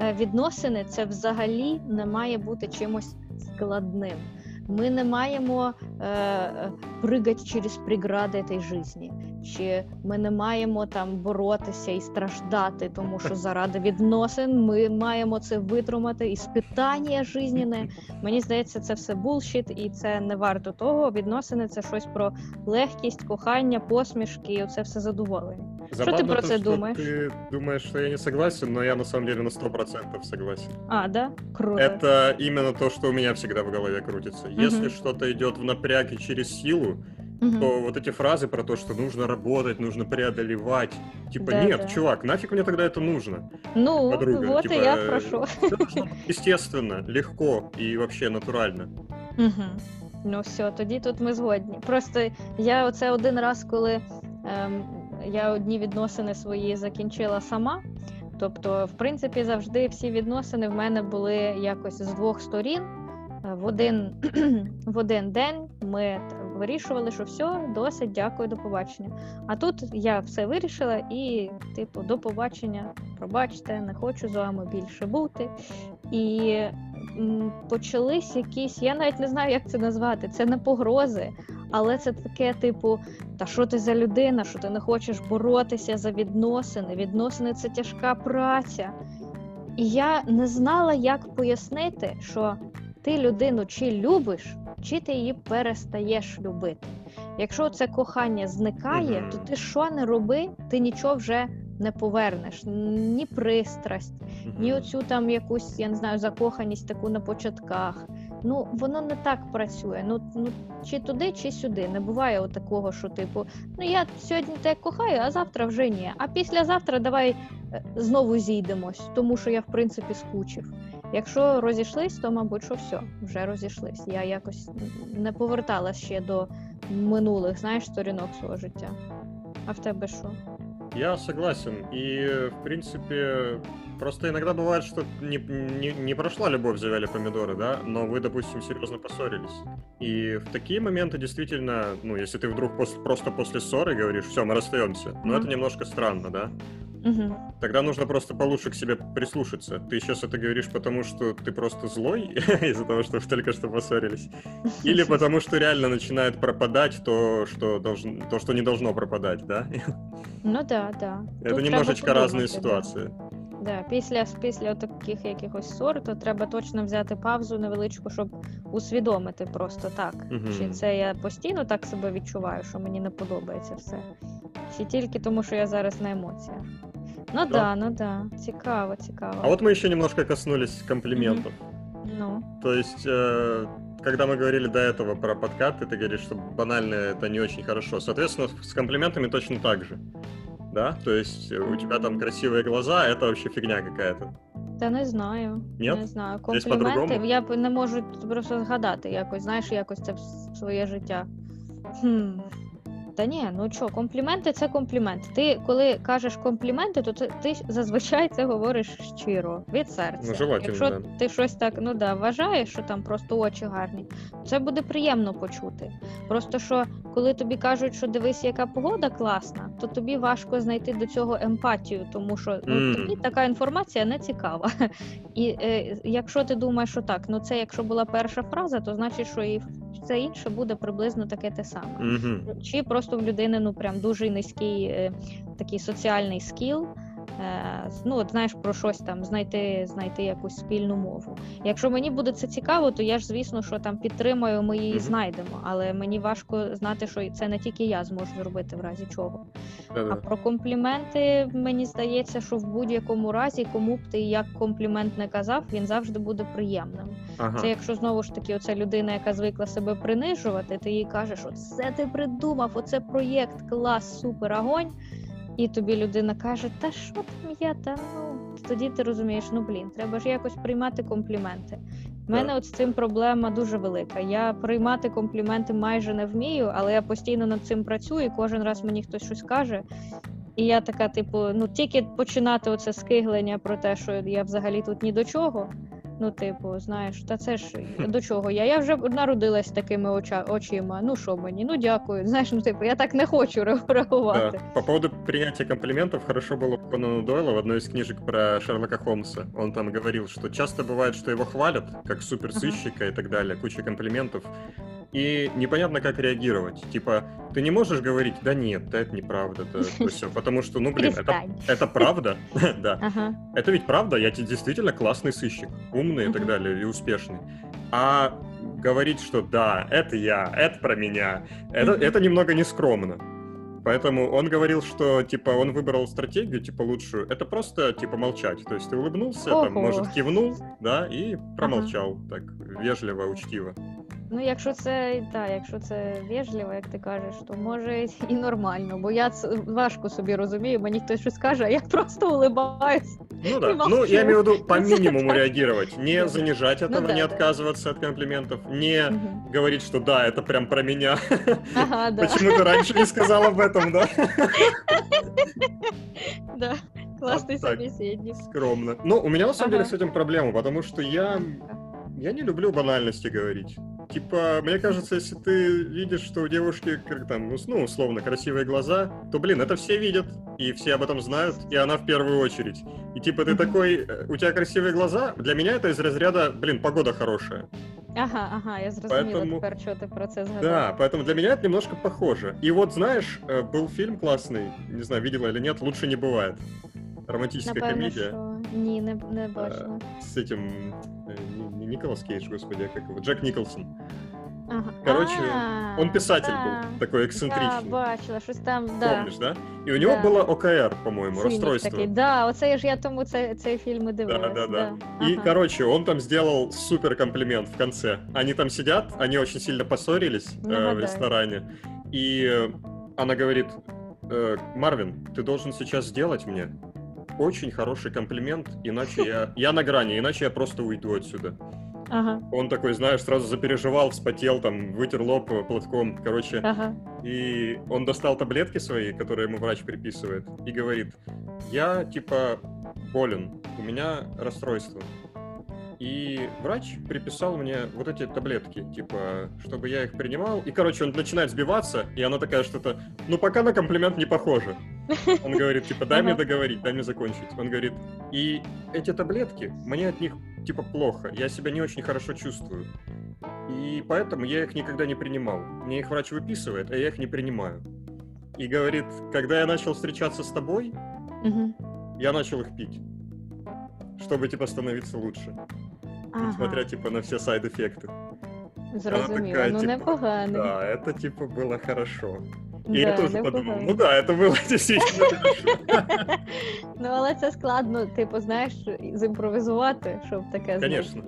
Е, Відносини це взагалі не має бути чимось складним. Ми не маємо е, е, пригати через прегради цієї житті. Чи ми не маємо там боротися і страждати, тому що заради відносин ми маємо це витримати іспитання жизненне. *laughs* Мені здається, це все булшіт, і це не варто того. Відносини це щось про легкість, кохання, посмішки, і оце все задоволення. Забавно про то, что думаешь? Ты думаешь, что я не согласен, но я на самом деле на 100% согласен. А, да? Круто. Это именно то, что у меня всегда в голове крутится. Если Мгм. что-то идет в напряг и через силу, Мгм. то вот эти фразы про то, что нужно работать, нужно преодолевать. Типа, Да, нет, да. чувак, нафиг мне тогда это нужно? Ну, подруга, вот типа, и я э, прошу. Естественно, легко и вообще натурально. Угу. Ну все, тоді тут ми згодні. Просто я оце один раз, коли ем, я одні відносини свої закінчила сама. Тобто, в принципі, завжди всі відносини в мене були якось з двох сторін. Е, В один, *clears throat* в один день ми вирішували, що все, досить, дякую, до побачення. А тут я все вирішила і, типу, до побачення, пробачте, не хочу з вами більше бути. І почались якісь, я навіть не знаю, як це назвати. Це не погрози, але це таке, типу, та що ти за людина, що ти не хочеш боротися за відносини? Відносини це тяжка праця. І я не знала, як пояснити, що ти людину чи любиш, чи ти її перестаєш любити. Якщо це кохання зникає, то ти що не роби, ти нічого вже не повернеш. Ні пристрасть, ні оцю там якусь, я не знаю, закоханість таку на початках. Ну, воно не так працює. Ну, ну чи туди, чи сюди. Не буває от такого, що типу, ну я сьогодні тебе кохаю, а завтра вже ні. А післязавтра давай е, знову зійдемось, тому що я в принципі скучив. Якщо розійшлись, то мабуть, що все, вже розійшлись. Я якось не повертала ще до минулих, знаєш, сторінок свого життя. А в тебе що? Я согласен. И, в принципе, просто иногда бывает, что не, не, не прошла любовь, завяли помидоры, да, но вы, допустим, серьезно поссорились. И в такие моменты действительно, ну, если ты вдруг пос- просто после ссоры говоришь, все, мы расстаемся, ну, Мгм. это немножко странно, да? Угу. Тогда нужно просто получше к себе прислушаться. Ты сейчас это говоришь потому, что ты просто злой *laughs* из-за того, что вы только что поссорились, или *laughs* потому, что реально начинает пропадать то, что, должно, то, что не должно пропадать, да? Ну да, да. Это Тут немножечко разные ситуации. Да. Да. Після, після таких якихось ссор, то треба точно взяти паузу невеличку, щоб усвідомити просто так. Мгм. Чи це я постійно так себе відчуваю, що мені не подобається все. Чи тільки тому, що я зараз на емоціях. Ну да, Да. ну да. Цікаво, цікаво. А вот мы еще немножко коснулись комплиментов. Ну. То есть, э, когда мы говорили до этого про подкаты, ты говоришь, что банально это не очень хорошо. Соответственно, с комплиментами точно так же. Да? То есть э, у тебя там красивые глаза, это вообще фигня какая-то. Та не знаю. Нет? Не знаю. Десь Компліменти по-другому? я б не можу просто згадати якось, знаєш, якось це в своє життя. Хм. Та ні, ну що, компліменти це компліменти. Ти коли кажеш компліменти, то ти, ти зазвичай це говориш щиро, від серця. Ну, Якщо да. ти щось так ну да, вважаєш, що там просто очі гарні, це буде приємно почути. Просто що коли тобі кажуть, що дивись, яка погода класна, то тобі важко знайти до цього емпатію, тому що ну, Мгм. тобі така інформація не цікава. *laughs* І е, якщо ти думаєш, що так, ну це якщо була перша фраза, то значить, що і все інше буде приблизно таке те саме. Мгм. Чи просто в людини ну прям дуже низький е, такий соціальний скіл. Е, ну, от знаєш, про щось там знайти, знайти якусь спільну мову. Якщо мені буде це цікаво, то я ж звісно, що там підтримаю, ми її знайдемо. Але мені важко знати, що це не тільки я зможу зробити в разі чого. А про компліменти мені здається, що в будь-якому разі, кому б ти як комплімент не казав, він завжди буде приємним. Ага. Це якщо знову ж таки, оця людина, яка звикла себе принижувати, ти їй кажеш, оце ти придумав, оце проєкт, клас, супер, огонь. І тобі людина каже, та що там я, та ну тоді ти розумієш, ну блін, треба ж якось приймати компліменти. У мене от з цим проблема дуже велика. Я приймати компліменти майже не вмію, але я постійно над цим працюю, і кожен раз мені хтось щось каже. І я така, типу, ну тільки починати оце скиглення про те, що я взагалі тут ні до чого. Ну, типу, знаєш, та це ж до чого я? Я вже народилась з такими оча, очима. Ну що мені? Ну дякую. Знаєш, ну типу, я так не хочу ре- реагувати. Да. По поводу принятия комплиментов, хорошо было у Конана Дойла в одной из книжек про Шерлока Холмса. Он там говорил, что часто бывает, что его хвалят, как суперсыщика и так далее, куча комплиментов, и непонятно, как реагировать. Типа, ты не можешь говорить, да нет, да это неправда, это все, *laughs* потому что, ну, блин, это, это правда, *laughs* *laughs* да, Ага. это ведь правда, я тебе действительно классный сыщик, умный и так далее, и успешный. А говорить, что да, это я, это про меня, это, это немного нескромно. Поэтому он говорил, что типа он выбрал стратегию типа лучшую. Это просто типа молчать. То есть ты улыбнулся, там, может, кивнул, да, и промолчал так вежливо, учтиво. Ну, якщо це так, якщо це вежливо, як ти кажеш, то може і нормально, бо я це важко собі розумію, мені хтось щось каже, а я просто улибаюсь. Ну да. И Ну, молчу. я имею в виду по Ну, *laughs* это минимуму так. реагировать. Не Да. занижать этого, Ну да, не да. отказываться от комплиментов, не Мгм. говорить, что да, это прям про меня. Ага, да, *laughs* Почему ты раньше не сказал об этом, да? *laughs* да. Класний Вот так. собеседник. Скромно. Ну, у меня на самом деле Ага. с этим проблема, потому что я Я не люблю банальности говорить. Типа, мне кажется, если ты видишь, что у девушки, как там, ну, ну, условно, красивые глаза, то, блин, это все видят, и все об этом знают, и она в первую очередь. И типа ты такой, э, у тебя красивые глаза, для меня это из разряда, блин, погода хорошая. Ага, ага, я зрозуміла Поэтому- тепер, що ти про це. Да, поэтому для меня это немножко похоже. И вот, знаешь, э, был фильм классный, не знаю, видела или нет, «Лучше не бывает». Романтическая Напевно, комедия. що ні, не, не бачила. э, с этим, э, не, не Николас Кейдж, господи, а как его, Джек Николсон. Ага. короче, А, Он писатель да. был, такой Я эксцентричный. бачила, щось там, да. Помнишь, да? И у него Да. было ОКР, по-моему, Цинік расстройство. такий. Да, оце ж я тому цей, цей фільм і дивилась. Да, да, да. И, Ага. короче, он там сделал супер комплимент в конце. Они там сидят, они очень сильно поссорились э, в Нагадай. ресторане. И э, она говорит, «Э, Марвин, ты должен сейчас сделать мне очень хороший комплимент, иначе я... *laughs* Я на грани, иначе я просто уйду отсюда. Ага, Он такой, знаешь, сразу запереживал, вспотел, там, вытер лоб платком, короче. ага. И он достал таблетки свои, которые ему врач приписывает, и говорит, я, типа, болен, у меня расстройство. И врач приписал мне вот эти таблетки, типа, чтобы я их принимал. И, короче, он начинает сбиваться, и она такая что-то, ну, пока на комплимент не похоже. Он говорит, типа, дай мне договорить, дай мне закончить. Он говорит, и эти таблетки, мне от них, типа, плохо, я себя не очень хорошо чувствую. И поэтому я их никогда не принимал. Мне их врач выписывает, а я их не принимаю. И говорит, когда я начал встречаться с тобой, я начал их пить. Чтобы, типа, становиться лучше. Несмотря, типа, на все сайд-эффекты. Зрозуміло, такая, ну типа, непоганий. Да, это, типа, было хорошо. И Да, я тоже подумал, непоганий. ну да, это было действительно хорошо. Ну, але це складно, типу, знаєш, зімпровізувати, щоб таке знайти.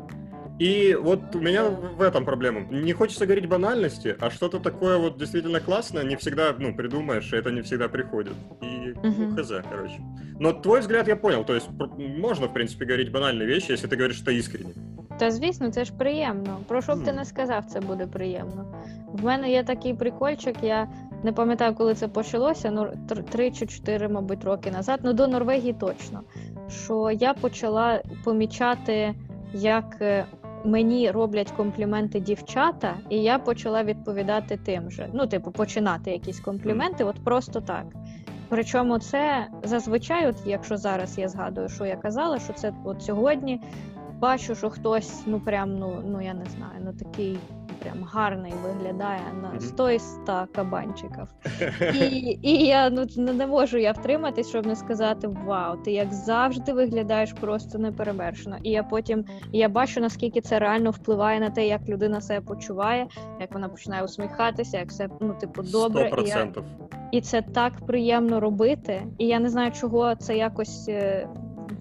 Конечно. И вот у меня в в этом проблема. Не хочется говорить банальности, а что-то такое вот действительно классное не всегда, ну, придумаешь, и это не всегда приходит. И, ну, Мгм. хз, короче. Но твой взгляд я понял, то есть пр- можно, в принципе, говорить банальные вещи, если ты говоришь это искренне. Та звісно, це ж приємно. Про що б ти Мгм. не сказав, це буде приємно. В мене є такий прикольчик, я не пам'ятаю, коли це почалося, ну 3 чи 4, мабуть, роки назад, ну до Норвегії точно. Що я почала помічати, як е, мені роблять компліменти дівчата, і я почала відповідати тим же. Ну, типу, починати якісь компліменти, от просто так. Причому це зазвичай, от якщо зараз я згадую, що я казала, що це от сьогодні бачу, що хтось, ну прям, ну ну я не знаю, ну такий прям гарний виглядає на 100 із 100 кабанчиків. *laughs* І і я ну не можу я втриматись, щоб не сказати Вау, ти як завжди виглядаєш просто неперевершено. І я потім я бачу, наскільки це реально впливає на те, як людина себе почуває, як вона починає усміхатися, як все ну, типу, добре. 100%. І, я... і це так приємно робити. І я не знаю, чого це якось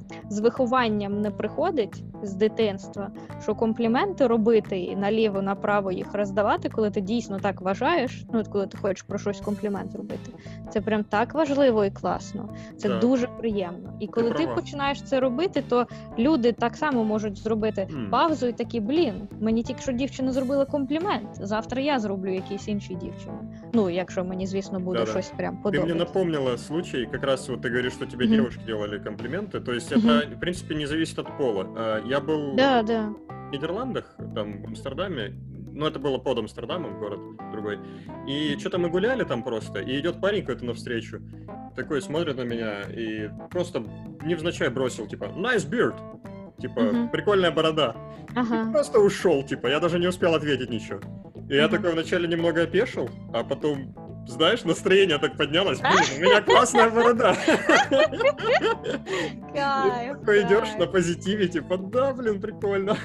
Е, з вихованням не приходить з дитинства, що компліменти робити і наліво, направо їх роздавати, коли ти дійсно так вважаєш, ну коли ти хочеш про щось комплімент робити, це прям так важливо і класно. Це так. дуже приємно. І коли ти, ти починаєш це робити, то люди так само можуть зробити mm. паузу і такі, блін, мені тільки що дівчина зробила комплімент. Завтра я зроблю якійсь іншій дівчині. Ну, якщо мені, звісно, буде Да-да. щось прям подобається. Ты мне напомнила случай, как раз вот ты говоришь, что тебе mm-hmm. девушки делали комплименты, то есть это, в принципе, не зависит от пола. Я был да, да. в Нидерландах, там, в Амстердаме, ну, это было под Амстердамом, город другой. И что-то мы гуляли там просто, и идет парень какой-то навстречу, такой смотрит на меня и просто невзначай бросил, типа, nice beard, типа, угу. прикольная борода. Ага. И просто ушел, типа, я даже не успел ответить ничего. И я такой вначале немного опешил, а потом знаешь, настроение так поднялось. Блин, у меня классная борода. Кайф, Такой идешь на позитиве, типа, да, блин, прикольно.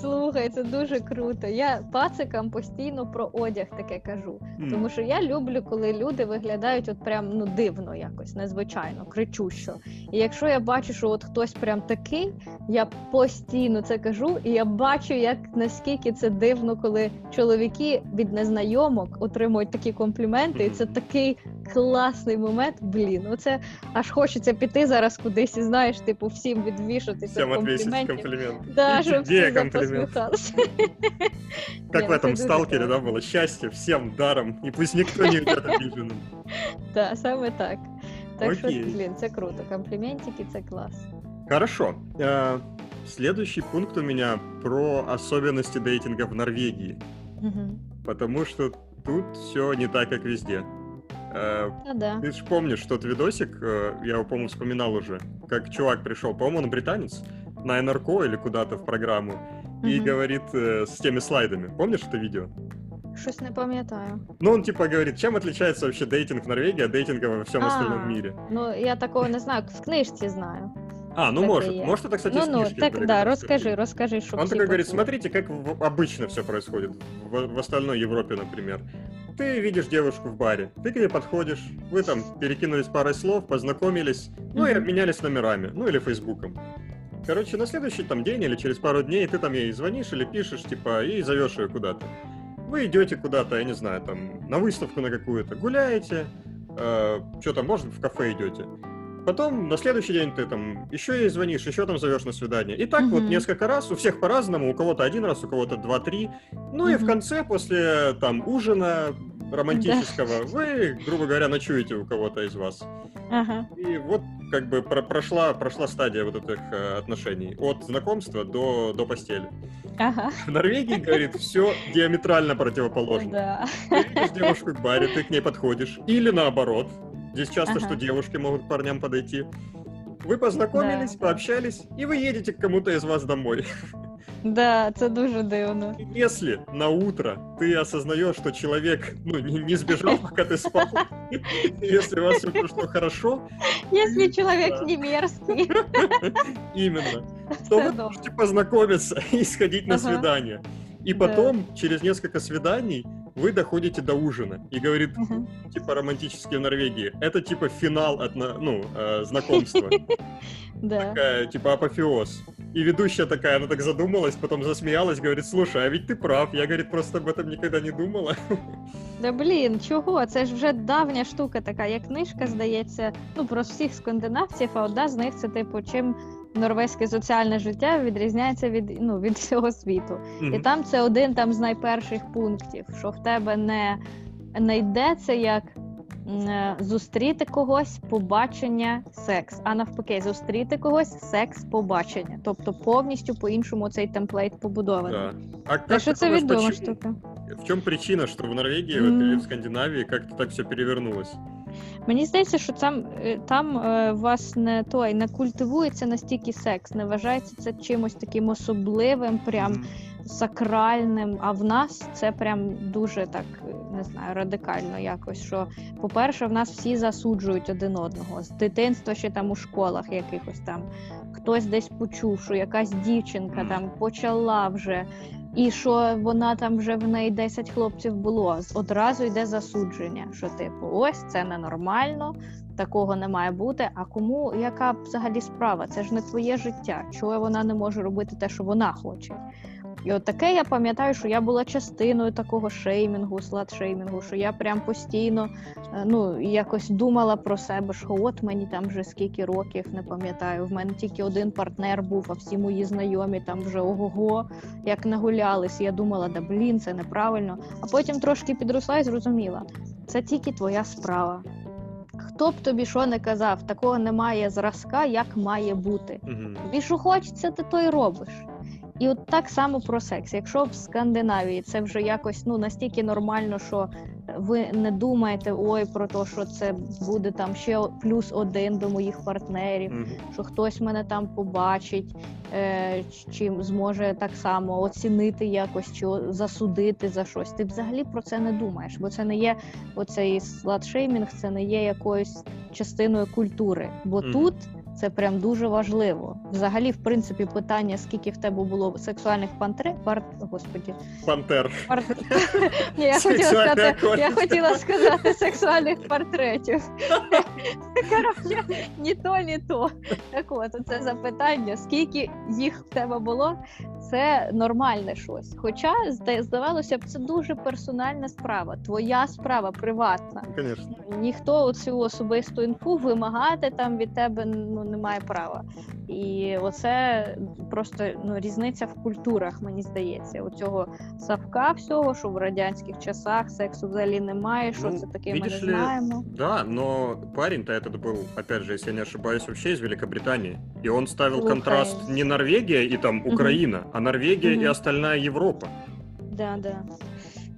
Слухай, це дуже круто. Я пацикам постійно про одяг таке кажу. Mm. Тому що я люблю, коли люди виглядають от прям ну дивно, якось незвичайно, кричущо. І якщо я бачу, що от хтось прям такий, я постійно це кажу, і я бачу, як наскільки це дивно, коли чоловіки від незнайомок отримують такі компліменти, і це такий класний момент. Блін, оце аж хочеться піти зараз кудись і знаєш, типу, всім відвішатися. Всім комплімент. Да, щоб всі комплимент. Как в этом сталкере, да, было счастье всем даром, и пусть никто не уйдет обиженным. Да, саме так. Так что, блин, це круто. Комплиментики, це класс. Хорошо. Э, следующий пункт у меня про особенности дейтинга в Норвегии. Потому что тут все не так, как везде. Ну, да. Ты же помнишь тот видосик, э, я его, по-моему, вспоминал уже, как чувак пришел, по-моему, он британец, на НРК или куда-то в программу, и угу. говорит э, с теми слайдами. Помнишь это видео? Щось не пам'ятаю. Ну, он типа говорит, чем отличается вообще дейтинг в Норвегии от дейтинга во всем а, остальном мире? Ну, я такого не знаю, в книжці знаю. А, ну может, может это, кстати, ну, ну, так, да, расскажи, расскажи, что Он такой говорит, смотрите, как обычно все происходит в, в остальной Европе, например. Ты видишь девушку в баре, ты к ней подходишь, вы там перекинулись парой слов, познакомились, ну mm-hmm. и обменялись номерами, ну или фейсбуком. Короче, на следующий там день или через пару дней ты там ей звонишь или пишешь, типа, и зовешь ее куда-то. Вы идете куда-то, я не знаю, там, на выставку на какую-то, гуляете, э, что там, может, в кафе идете. Потом на следующий день ты там еще ей звонишь, еще там зовешь на свидание. И так mm-hmm. вот несколько раз, у всех по-разному, у кого-то один раз, у кого-то два-три. Ну mm-hmm. и в конце, после там ужина, романтического, да. вы, грубо говоря, ночуете у кого-то из вас. Ага. И вот как бы про прошла, прошла стадия вот этих э, отношений. От знакомства до, до постели. Ага. *laughs* В Норвегии, говорит, все диаметрально противоположно. Да. Ты видишь девушку в баре, ты к ней подходишь. Или наоборот. Здесь часто, ага. что девушки могут к парням подойти. Вы познакомились, да. пообщались, и вы едете к кому-то из вас домой. *laughs* Да, це дуже дивно. Если на утро ты осознаешь, что человек ну, не, не сбежал, *laughs* пока ты спал, если у вас все прошло хорошо... Если человек не мерзкий. *laughs* Именно. *laughs* То вы можете познакомиться и сходить на свидание. И потом, через несколько свиданий, вы доходите до ужина и говорит, типа романтические в Норвегии, это типа финал от, ну, э, знакомства. Да. Такая, типа апофеоз. И ведущая такая, она так задумалась, потом засмеялась, говорит, слушай, а ведь ты прав, я, говорит, просто об этом никогда не думала. Да блін, чого? Це ж вже давня штука така, як книжка, здається, ну про всіх скандинавців, а одна з них це типу, чим норвезьке соціальне життя відрізняється від ну, від всього світу. Mm-hmm. І там це один там з найперших пунктів, що в тебе не не йде це як зустріти когось, побачення, секс. А навпаки, зустріти когось, секс, побачення. Тобто повністю по-іншому цей темплейт побудований. Да. А Та що це відома почему- штука? В чем причина, что в М. или в Скандинавии как-то так все перевернулось? Мені здається, що там, е, там е, вас не той не культивується настільки секс, не вважається це чимось таким особливим, прям Мгм. Сакральним. А в нас це прям дуже так не знаю, радикально якось. Що, по-перше, в нас всі засуджують один одного з дитинства, ще там у школах якихось там. Хтось десь почув, що якась дівчинка там почала вже, і що вона там вже в неї 10 хлопців було. Одразу йде засудження, що типу, ось це ненормально, такого не має бути. А кому яка взагалі справа? Це ж не твоє життя. Чого вона не може робити те, що вона хоче? І от таке я пам'ятаю, що я була частиною такого шеймінгу, слад-шеймінгу, що я прям постійно е, ну, якось думала про себе, що от мені там вже скільки років, не пам'ятаю. В мене тільки один партнер був, а всі мої знайомі там вже ого-го, як нагулялись. Я думала, да блін, це неправильно. А потім трошки підросла і зрозуміла, це тільки твоя справа. Хто б тобі що не казав, такого немає зразка, як має бути. Тобі що хочеться, ти то й робиш. І от так само про секс. Якщо в Скандинавії це вже якось ну настільки нормально, що ви не думаєте ой про те, що це буде там ще плюс один до моїх партнерів, Мгм. що хтось мене там побачить, е, ч- чи зможе так само оцінити якось чи засудити за щось. Ти взагалі про це не думаєш, бо це не є оцей сладшеймінг, це не є якоюсь частиною культури. Бо Мгм. тут це прям дуже важливо. Взагалі, в принципі, питання, скільки в тебе було сексуальних пантре, парт, господі, Пантер. парт... *laughs* Ні, я хотіла сказати, я хотіла сказати сексуальних портретів. *laughs* Коротше, ні то, ні то. Так от, це запитання, скільки їх в тебе було, це нормальне щось. Хоча, здавалося б, це дуже персональна справа, твоя справа, приватна. Ніхто цю особисту інфу вимагати там від тебе ну не має права. І оце просто ну різниця в культурах, мені здається. У цього савка всього, що в радянських часах сексу взагалі немає. Що Ну, це таке, ми не видишь ли, знаємо. Да, но парень-то этот был, опять же, если я не ошибаюсь, вообще из Великобритании. И он ставил Слухай. контраст не Норвегия и там Мгм. Украина, а Норвегия Мгм. и остальная Европа. Да, да.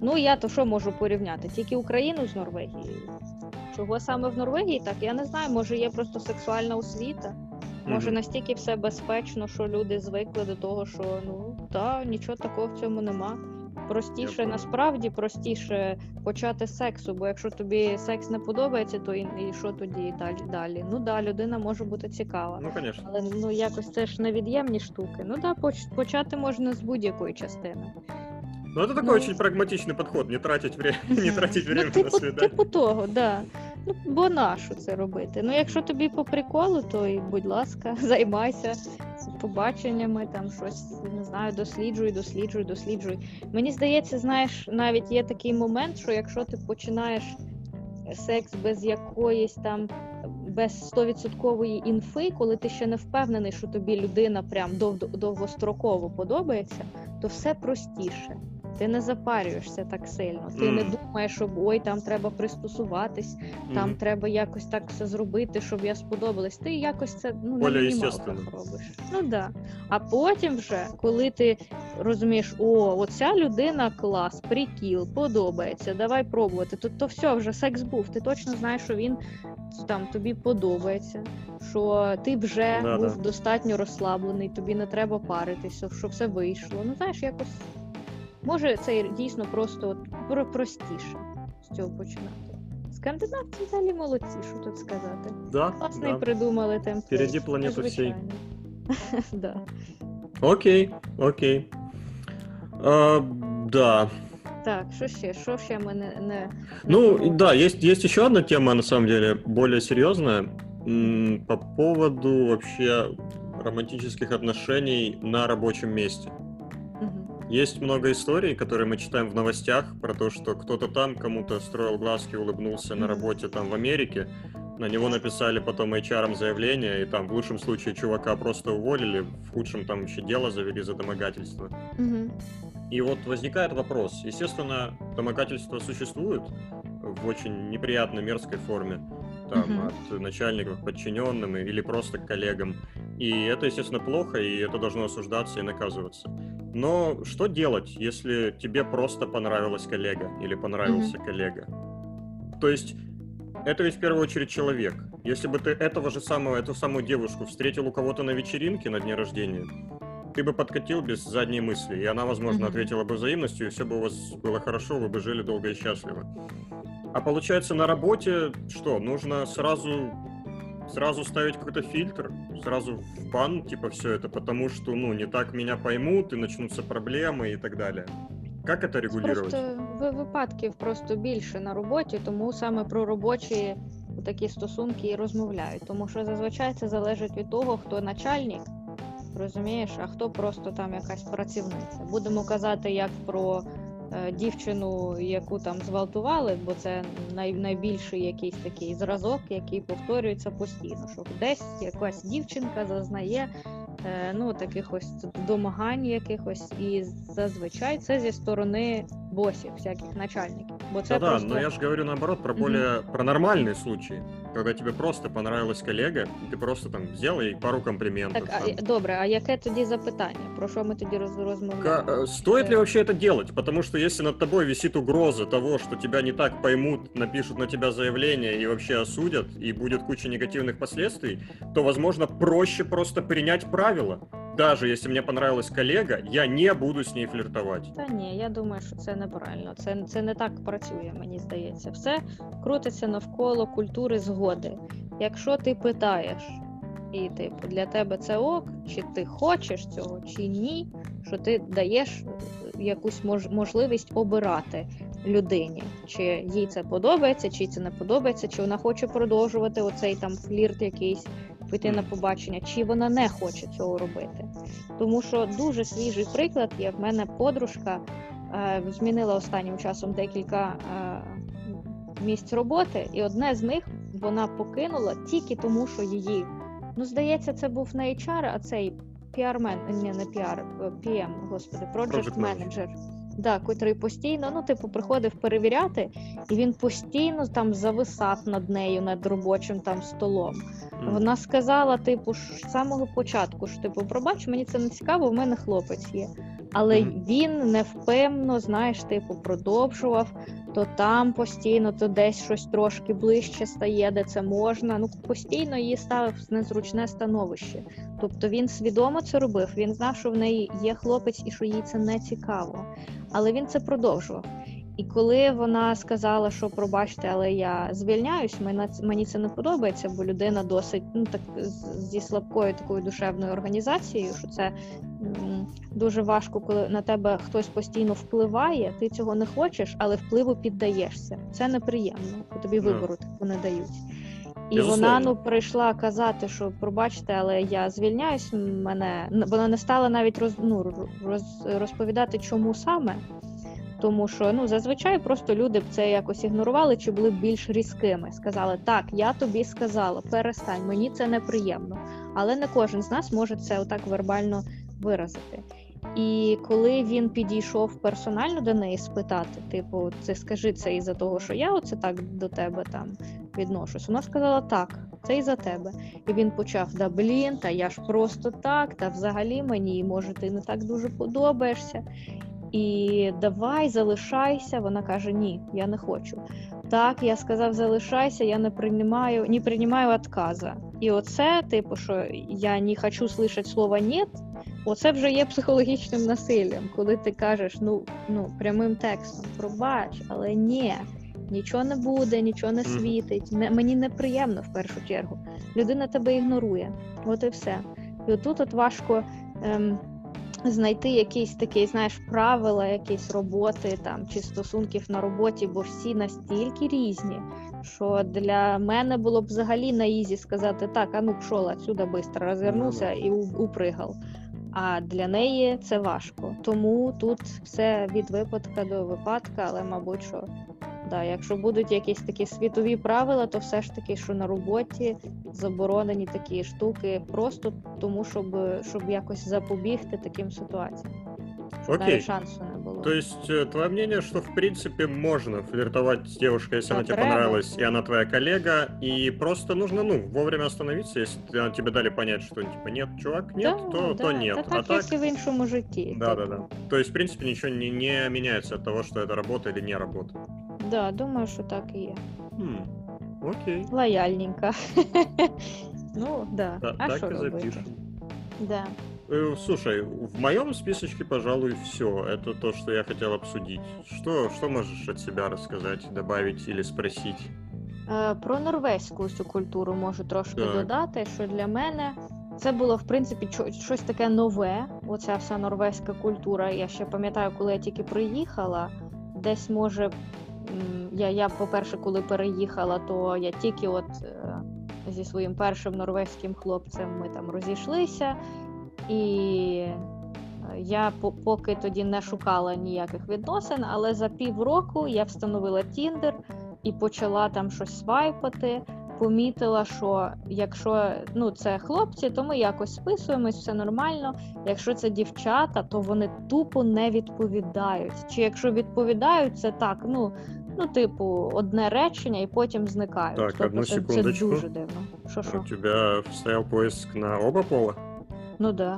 Ну я то що можу порівняти? Тільки Україну з Норвегією. Чого саме в Норвегії? Так я не знаю. Може є просто сексуальна освіта. Може настільки все безпечно, що люди звикли до того, що ну та нічого такого в цьому нема. Простіше насправді простіше почати сексу, бо якщо тобі секс не подобається, то і, і що тоді далі далі? Ну да, людина може бути цікава. Ну, конечно. Але ну якось це ж невід'ємні штуки. Ну да, поч- почати можна з будь-якої частини. Ну, это такой Ну. очень прагматичный подход, не тратить время, *laughs* не *laughs* тратить ну, время типу, на свидание. Типу того, да. Ну, бо нащо це робити? Ну, якщо тобі по приколу, то і, будь ласка, *laughs* займайся побаченнями, там щось не знаю, досліджуй, досліджуй, досліджуй. Мені здається, знаєш, навіть є такий момент, що якщо ти починаєш секс без якоїсь там. Без 100% інфи, коли ти ще не впевнений, що тобі людина прям дов- довгостроково подобається, то все простіше. Ти не запарюєшся так сильно. Ти не думаєш, що ой, там треба пристосуватись, там треба якось так все зробити, щоб я сподобалась. Ти якось це ну, естественно. робиш. Ну да. А потім вже, коли ти розумієш, о, оця людина клас, прикіл, подобається, давай пробувати. То, то все, вже секс був. Ти точно знаєш, що він там тобі подобається, що ти вже Да-да. був достатньо розслаблений, тобі не треба паритися, що все вийшло. Ну знаєш, якось може це дійсно просто от, про- простіше з цього починати. Скандинавці взагалі молодці, що тут сказати. Да, Класний да. придумали темплейт. Впереди планети всій. *laughs* Да. Окей, окей. А, да. Так, що ще? Що ще ми не. не... Ну, да, есть, есть еще одна тема, на самом деле, более серьезная, по поводу вообще романтических отношений на рабочем месте. Есть много историй, которые мы читаем в новостях про то, что кто-то там кому-то строил глазки, улыбнулся на работе там в Америке, на него написали потом HR заявление, и там в лучшем случае чувака просто уволили, в худшем там еще дело завели за домогательство. Мгм. И вот возникает вопрос. Естественно, домогательства существуют в очень неприятной, мерзкой форме. Там, Мгм. от начальников к подчиненным или просто к коллегам. И это, естественно, плохо, и это должно осуждаться и наказываться. Но что делать, если тебе просто понравилась коллега или понравился коллега? То есть это ведь в первую очередь человек. Если бы ты этого же самого, эту самую девушку встретил у кого-то на вечеринке на дне рождения, ты бы подкатил без задней мысли, и она, возможно, Мгм. ответила бы взаимностью, и все бы у вас было хорошо, вы бы жили долго и счастливо. А получается, на работе что, нужно сразу сразу ставить какой-то фильтр, сразу в бан, типа, все это, потому что, ну, не так меня поймут, и начнутся проблемы и так далее. Как это регулировать? Просто ви- випадків просто більше на роботі, тому саме про робочі такі стосунки і розмовляють. Тому що зазвичай це залежить від того, хто начальник, розумієш, а хто просто там якась працівниця. Будемо казати як про е, дівчину, яку там зґвалтували, бо це най, найбільший якийсь такий зразок, який повторюється постійно. Що десь якась дівчинка зазнає е, ну, таких ось домагань якихось, і зазвичай це зі сторони босів, всяких начальників. Бо це Да, да, просто но я же говорю наоборот про более про нормальные случаи, когда тебе просто понравилась коллега, и ты просто там взял ей пару комплиментов. так. А, там. е, добре, а яке тоді запитання? Про що ми тоді роз, Ка- розмовляємо? э, Стоит ли Э. вообще это делать? Потому что если над тобой висит угроза того, что тебя не так поймут, напишут на тебя заявление и вообще осудят, и будет куча негативных последствий, то, возможно, проще просто принять правила. Даже если мне понравилась коллега, я не буду с ней флиртовать. Та ні, я думаю, що це неправильно. Це, це не так працює, мені здається. Все крутиться навколо культури згоди. Якщо ти питаєш, і типу для тебе це ок, чи ти хочеш цього, чи ні, що ти даєш е, якусь мож, можливість обирати людині, чи їй це подобається, чи це не подобається, чи вона хоче продовжувати оцей там флірт якийсь, піти на побачення, чи вона не хоче цього робити. Тому що дуже свіжий приклад є. В мене подружка е, змінила останнім часом декілька е, місць роботи, і одне з них вона покинула тільки тому, що її. Ну, здається, це був не HR, а цей піармен, ні, не піар, е, PM, господи, project manager. Да, котрий постійно, ну, типу, приходив перевіряти, і він постійно там зависав над нею, над робочим там столом. Вона сказала, типу, з самого початку, що типу, пробач, мені це не цікаво, в мене хлопець є. Але він невпевно, знаєш, типу, продовжував, то там постійно, то десь щось трошки ближче стає, де це можна. Ну, постійно її ставив в незручне становище. Тобто він свідомо це робив, він знав, що в неї є хлопець і що їй це не цікаво. Але він це продовжував. І коли вона сказала, що пробачте, але я звільняюсь, мені це не подобається, бо людина досить ну так зі слабкою такою душевною організацією, що це дуже важко, коли на тебе хтось постійно впливає, ти цього не хочеш, але впливу піддаєшся. Це неприємно, бо тобі Да. вибору таку не дають. І Безусловно. вона ну прийшла казати, що пробачте, але я звільняюсь. Мене вона не стала навіть роз, ну, роз, розповідати, чому саме. Тому що ну зазвичай просто люди б це якось ігнорували чи були б більш різкими. Сказали, так, я тобі сказала, перестань, мені це неприємно. Але не кожен з нас може це отак вербально виразити. І коли він підійшов персонально до неї спитати, типу, це скажи це із-за того, що я оце так до тебе там відношусь. Вона сказала так, це із-за тебе. І він почав: да блін, та я ж просто так, та взагалі мені, може, ти не так дуже подобаєшся. І давай залишайся. Вона каже: Ні, я не хочу. Так, я сказав, залишайся, я не приймаю, не приймаю отказа. І оце, типу, що я не хочу слышати слово «ні», оце вже є психологічним насиллям, коли ти кажеш, ну, ну прямим текстом, пробач, але ні, нічого не буде, нічого не світить. Не, мені неприємно в першу чергу. Людина тебе ігнорує. От і все. І отут от важко. Ем, знайти якісь такі, знаєш, правила, якісь роботи там чи стосунків на роботі, бо всі настільки різні, що для мене було б взагалі на easy сказати так, а ну пшов отсюда швидко, розвернувся і упригав. А для неї це важко. Тому тут все від випадка до випадка, але мабуть, що да, якщо будуть якісь такі світові правила, то все ж таки, що на роботі заборонені такі штуки, просто тому, щоб, щоб якось запобігти таким ситуаціям. Щоб Окей. навіть шансу не То есть э, твое мнение, что в принципе можно флиртовать с девушкой, если Да, она тебе треба. понравилась, и она твоя коллега, и просто нужно, ну, вовремя остановиться, если т- тебе дали понять, что типа нет, чувак, нет, Да, то, да, то нет. Та а так, так, як і в іншому житті. да, да, типу. да. То есть, в принципе, ничего не, не меняется от того, что это работа или не работа. Да, думаю, що так і є. Хм, окей. Лояльненько. *laughs* ну, да. Та- а так и робити? запишем. Да. Э, Слушай, в моем списочке, пожалуй, все. Это то, что я хотел обсудить. Что, что можешь от себя рассказать, добавить или спросить? Е, Про норвезьку цю культуру можу трошки Так. додати, що для мене це було в принципі щось таке нове. Оця вся норвезька культура. Я ще пам'ятаю, коли я тільки приїхала, десь може. Я, я, по-перше, коли переїхала, то я тільки от е, зі своїм першим норвезьким хлопцем ми там розійшлися, і е, я поки тоді не шукала ніяких відносин, але за півроку я встановила Тіндер і почала там щось свайпати Помітила, що якщо ну це хлопці, то ми якось списуємось, все нормально. Якщо це дівчата, то вони тупо не відповідають. Чи якщо відповідають, це так, ну ну, типу, одне речення і потім зникають. Так, тобто одну це, це секундочку. дуже дивно. Що У що? тебя стоял поиск на оба пола? Ну да.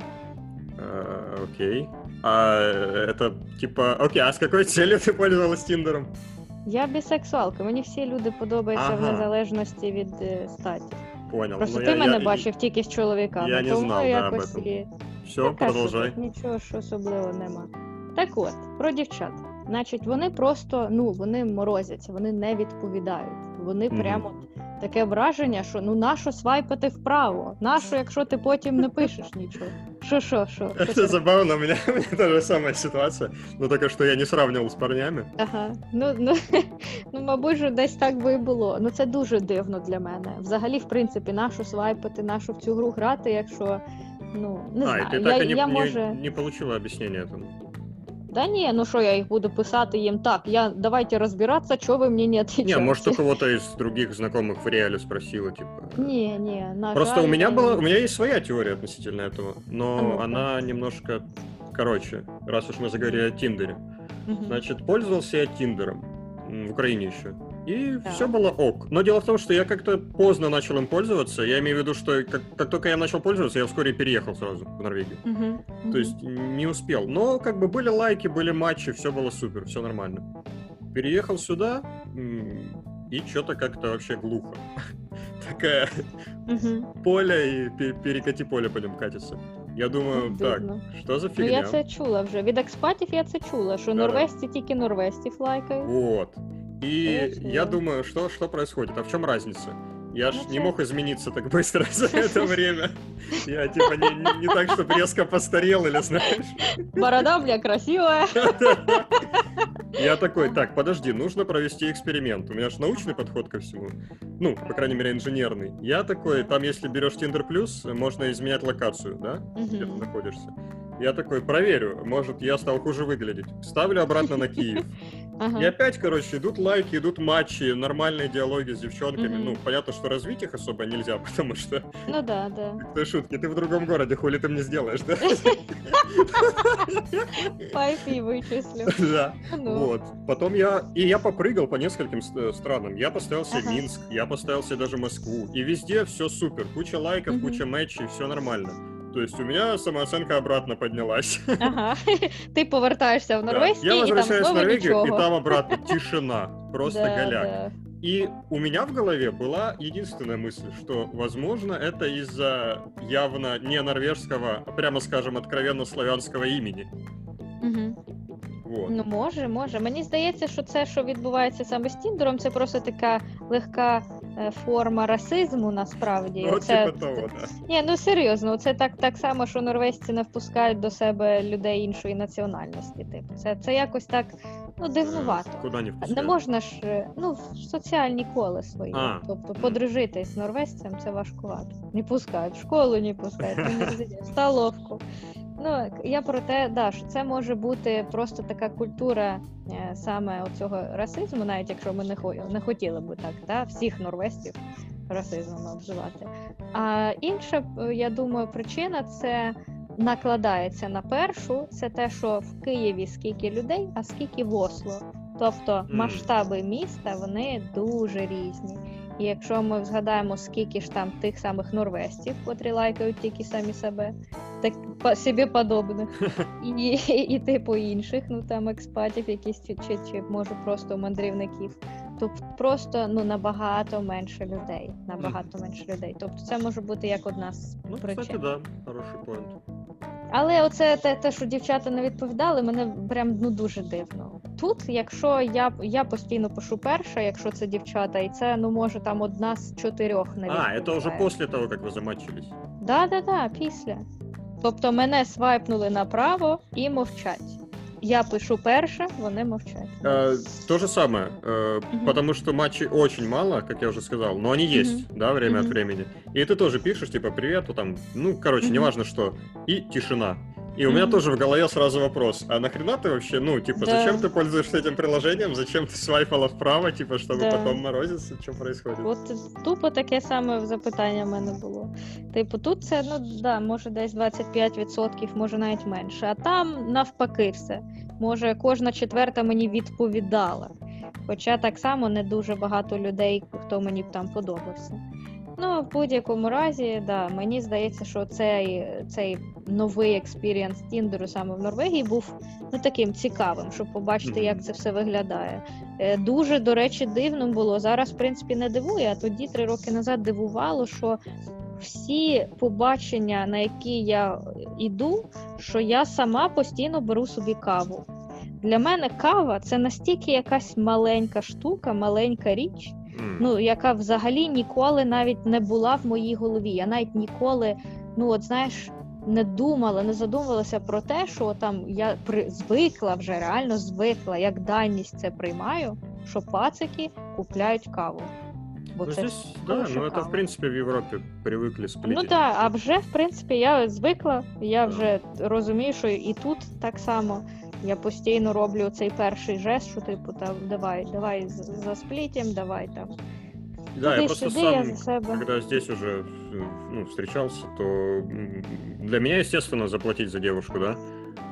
Э, окей. А это типа... Окей, а с какой целью ты пользовалась Тиндером? Я бісексуалка, мені всі люди подобаються в незалежності від е, статі. Понял. Просто Ну, ти я- мене я- бачив тільки з чоловіками, я не тому знав, да, якось об і Все, Така продовжай. Що Нічого ж особливого нема. Так от, про дівчат. Значить, вони просто ну вони морозяться, вони не відповідають. Вони Мгм. прямо таке враження, що ну нащо свайпати вправо? Нащо, якщо ти потім не пишеш нічого? Що, що, що? що Это ти- забавно, у меня, *laughs* у меня та же самая ситуация, но только что я не сравнивал с парнями. Ага. Ну, ну, *laughs* ну, мабуть, же десь так би і було. Ну це дуже дивно для мене. Взагалі, в принципі, нашу свайпати, нашу в цю гру грати, якщо ну не а, знаю. и ты я, так и не, я не- може. не получила объяснения этому. Да ні, ну що я їх буду писати їм так. Я давайте розбиратися, що ви мені не Не, отвечаете. может, у кого-то из других знакомых в реале спросила, типа... Ні, ні, на Просто жаль, у меня я была, не- у меня есть своя теория относительно этого, А но ну-ка. она немножко короче, раз уж мы заговорили о Тиндере. Мгм. Значит, пользовался я Тиндером м, в Украине еще. И Так. все было ок. Но дело в том, что я как-то поздно начал им пользоваться. Я имею в виду, что как, как только я им начал пользоваться, я вскоре переехал сразу в Норвегию. Мгм, То мгм. есть не успел. Но как бы были лайки, были матчи, все было супер, все нормально. Переехал сюда, м, и что-то как-то вообще глухо. *laughs* Такая Мгм. поле и пе- перекати поле по ним катится. Я думаю, Ну, так, дивно. что за Ну фигня? я це чула вже. Від експатів я це чула, що Да-да. норвезці тільки норвезців лайкають. Вот. И Конечно. я думаю, что, что происходит? А в чем разница? Я ж Ну, не мог измениться так быстро *laughs* за это *laughs* время. Я типа не, не, не так, чтобы резко постарел или знаешь. Борода, бля, красивая. *laughs* Я такой, так, подожди, нужно провести эксперимент. У меня же научный подход ко всему. Ну, по крайней мере, инженерный. Я такой, там, если берешь Tinder Plus, можно изменять локацию, да? Где ты находишься. Я такой, проверю, может, я стал хуже выглядеть. Ставлю обратно на Киев. Ага. И опять, короче, идут лайки, идут матчи, нормальные диалоги с девчонками. Мгм. Ну, понятно, что развить их особо нельзя, *laughs* потому что, Ну да, да. ты шутки, ты в другом городе, хули ты мне сделаешь, да? *laughs* По IP вичислю. *laughs* Да. Ну. Вот. Потом я... И я попрыгал по нескольким ст- странам. Я поставил себе. Минск, я поставил себе даже Москву. И везде все супер. Куча лайков, куча матчей, все нормально. То есть у меня самооценка обратно поднялась. Ага. *laughs* Ти повертаєшся в Да. Норвезький Я і там возвращаюсь в знову Норвегию, нічого. и там обратно тишина. Просто Да, голяк. да. И у меня в голове была единственная мысль, что, возможно, это из-за явно не норвежского, а прямо скажем, откровенно славянского имени. Мгм. Вот. Ну, може, може. Мені здається, що це, що відбувається саме з Тіндером, це просто така легка е, форма расизму насправді. ну, це, типа того, да. Ні, ну серйозно, це так, так само, що норвезці не впускають до себе людей іншої національності. Типу, це, це якось так ну, дивнувато. Э, Куда не Не можна ж е, ну, в соціальні кола свої. А. Тобто подружитись з норвезцем це важкувато. Не пускають, в школу не пускають, в столовку. Ну, я про те, да, що це може бути просто така культура е, саме оцього расизму, навіть якщо ми не, хо- не хотіли би так, да, всіх норвезців расизмом обзивати. А інша, е, я думаю, причина це накладається на першу, це те, що в Києві скільки людей, а скільки в Осло. Тобто масштаби міста вони дуже різні. І якщо ми згадаємо, скільки ж там тих самих норвежців, котрі лайкають тільки самі себе, так по собі подобних, *laughs* і, і, і типу інших, ну там експатів, якісь чи, чи, чи може просто мандрівників, то просто ну набагато менше людей. Набагато менше людей. Тобто це може бути як одна з Ну, причин. кстати, да, хороший поинт. Але оце те, те, що дівчата не відповідали, мене прям ну дуже дивно. Тут, якщо я я постійно пишу перша, якщо це дівчата, і це ну може там одна з чотирьох не А, це вже після того, як ви замачились? Да, да, да, після. Тобто мене свайпнули направо і мовчать. Я пишу перша, вони мовчать. Э, то же самое, э, потому что матчей очень мало, как я уже сказал, но они есть, да, время от времени. И ты тоже пишешь, типа, привет, вот там, ну, короче, неважно что, и тишина. И у меня Мгм. тоже в голове сразу вопрос, а нахрена ты вообще, ну, типа, Да. зачем ты пользуешься этим приложением, зачем ты свайпала вправо, типа, чтобы Да. потом морозиться, что происходит? От тупо таке саме запитання в мене було. Типу, тут це ну да, може десь 25%, може навіть менше. А там навпаки все. Може, кожна четверта мені відповідала. Хоча так само не дуже багато людей, хто мені б там подобався. Ну, в будь-якому разі, да, мені здається, що цей, цей новий experience Тіндеру саме в Норвегії був ну, таким цікавим, щоб побачити, як це все виглядає. Е, Дуже, до речі, дивно було. Зараз, в принципі, не дивує, а тоді три роки назад дивувало, що всі побачення, на які я іду, що я сама постійно беру собі каву. Для мене кава це настільки якась маленька штука, маленька річ, ну яка взагалі ніколи навіть не була в моїй голові. Я навіть ніколи, ну от знаєш, не думала, не задумувалася про те, що там я при звикла вже реально звикла, як даність це приймаю, що пацики купляють каву. Бо Ну, це здесь, да, ну это, в принципе, в Европе привыкли сплитить. Ну так, а вже в принципі я звикла. Я Да. вже розумію, що і тут так само. Я постійно роблю цей перший жест, що типу там давай, давай з- засплітім, давай там. Да, я просто сюди, я за себе. когда здесь уже ну, встречался, то м, для меня, естественно, заплатить за девушку, да.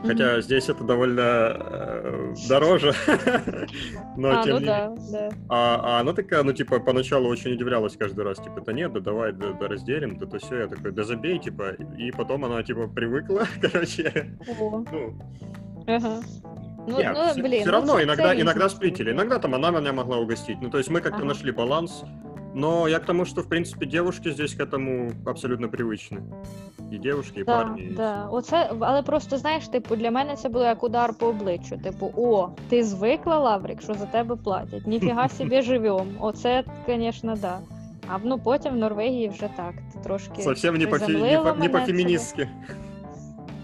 Хотя здесь это довольно э, дороже, *laughs* но а, тем ну не да, да. А, а она такая, ну, типа, поначалу очень удивлялась каждый раз, типа, да нет, да давай, да, да разделим, да то все, я такой, да забей, типа, и потом она, типа, привыкла, *laughs* короче, О, ну, ага. Ну, нет, ну, все, блін, ну, равно це- иногда, це иногда різні сплитили, штуки. иногда там она меня могла угостить, ну, то есть мы как-то Ага. нашли баланс, но я к тому, что, в принципе, девушки здесь к этому абсолютно привычны, и девушки, и Да, парни, и да. Оце, але просто знаєш, типу, для мене це було як удар по обличчю. Типу, о, ти звикла, Лаврік, що за тебе платять. Ніфіга собі *laughs* живем. Оце, звісно, да. А ну потім в Норвегії вже так. Ти трошки совсем не, по, фе- не, приземлило по,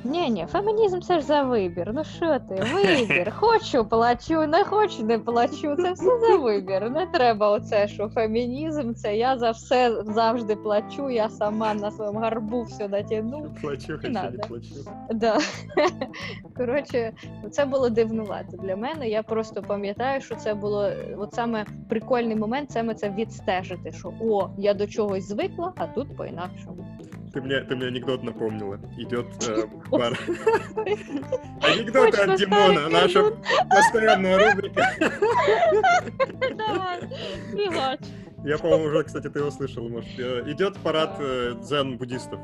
ні, ні, фемінізм це ж за вибір. Ну що ти? Вибір. *laughs* Хочу, плачу, не хочу, не плачу. Це все за вибір. Не треба оце, що фемінізм це я за все завжди плачу, я сама на своєму гарбу все натягну. Плачу, хочу, не плачу. Да. *laughs* Коротше, це було дивнувато для мене. Я просто пам'ятаю, що це було от саме прикольний момент, саме це відстежити, що о, я до чогось звикла, а тут по-інакшому. Ты мне, ты мне анекдот напомнила. Идет э, пар. *laughs* Анекдоты от Димона, наша постоянная рубрика. *laughs* Давай, фігач. Я, по-моему, уже, кстати, ты его слышал, может. Э, Идет парад э, дзен-буддистов.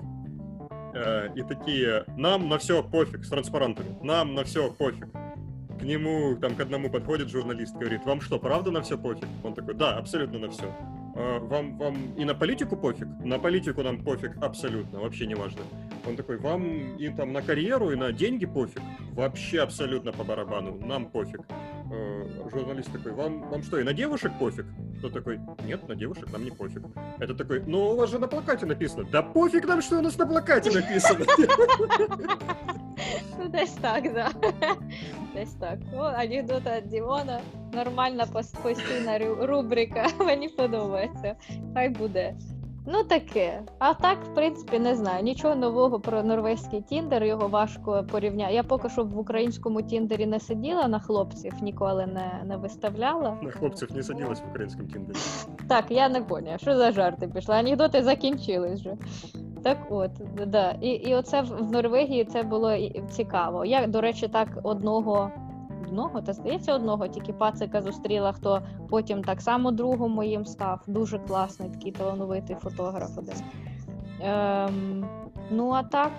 Э, И такие, нам на все пофиг, с транспарантами. Нам на все пофиг. К нему, там, к одному подходит журналист, говорит, вам что, правда на все пофиг? Он такой, да, абсолютно на все. Вам, вам и на политику пофиг? На политику нам пофиг абсолютно, вообще не важно. Он такой, вам и там на карьеру, и на деньги пофиг? Вообще абсолютно по барабану, нам пофиг. Э, Журналист такой, вам, вам что, и на девушек пофиг? Тот такой, нет, на девушек нам не пофиг. Это такой, ну у вас же на плакате написано. Да пофиг нам, что у нас на плакате написано. *laughs* Ну, десь так, да. Десь так. О, анекдот від Дімона. Нормальна пос- постійна рю- рубрика. Мені подобається. Хай буде. Ну таке. А так, в принципі, не знаю. Нічого нового про норвезький тіндер, його важко порівняти. Я поки що в українському тіндері не сиділа на хлопців, ніколи не, не виставляла. На хлопцев не садилась в украинском тиндере. Так, я не поняла, що за жарти пішли. Анекдоти закінчились вже. Так от, да. І, і оце в Норвегії це було цікаво. Я, до речі, так одного. Одного, та здається, одного, тільки пацика зустріла, хто потім так само другом моїм став. Дуже класний, такий талановитий фотограф один. Ем, ну а так,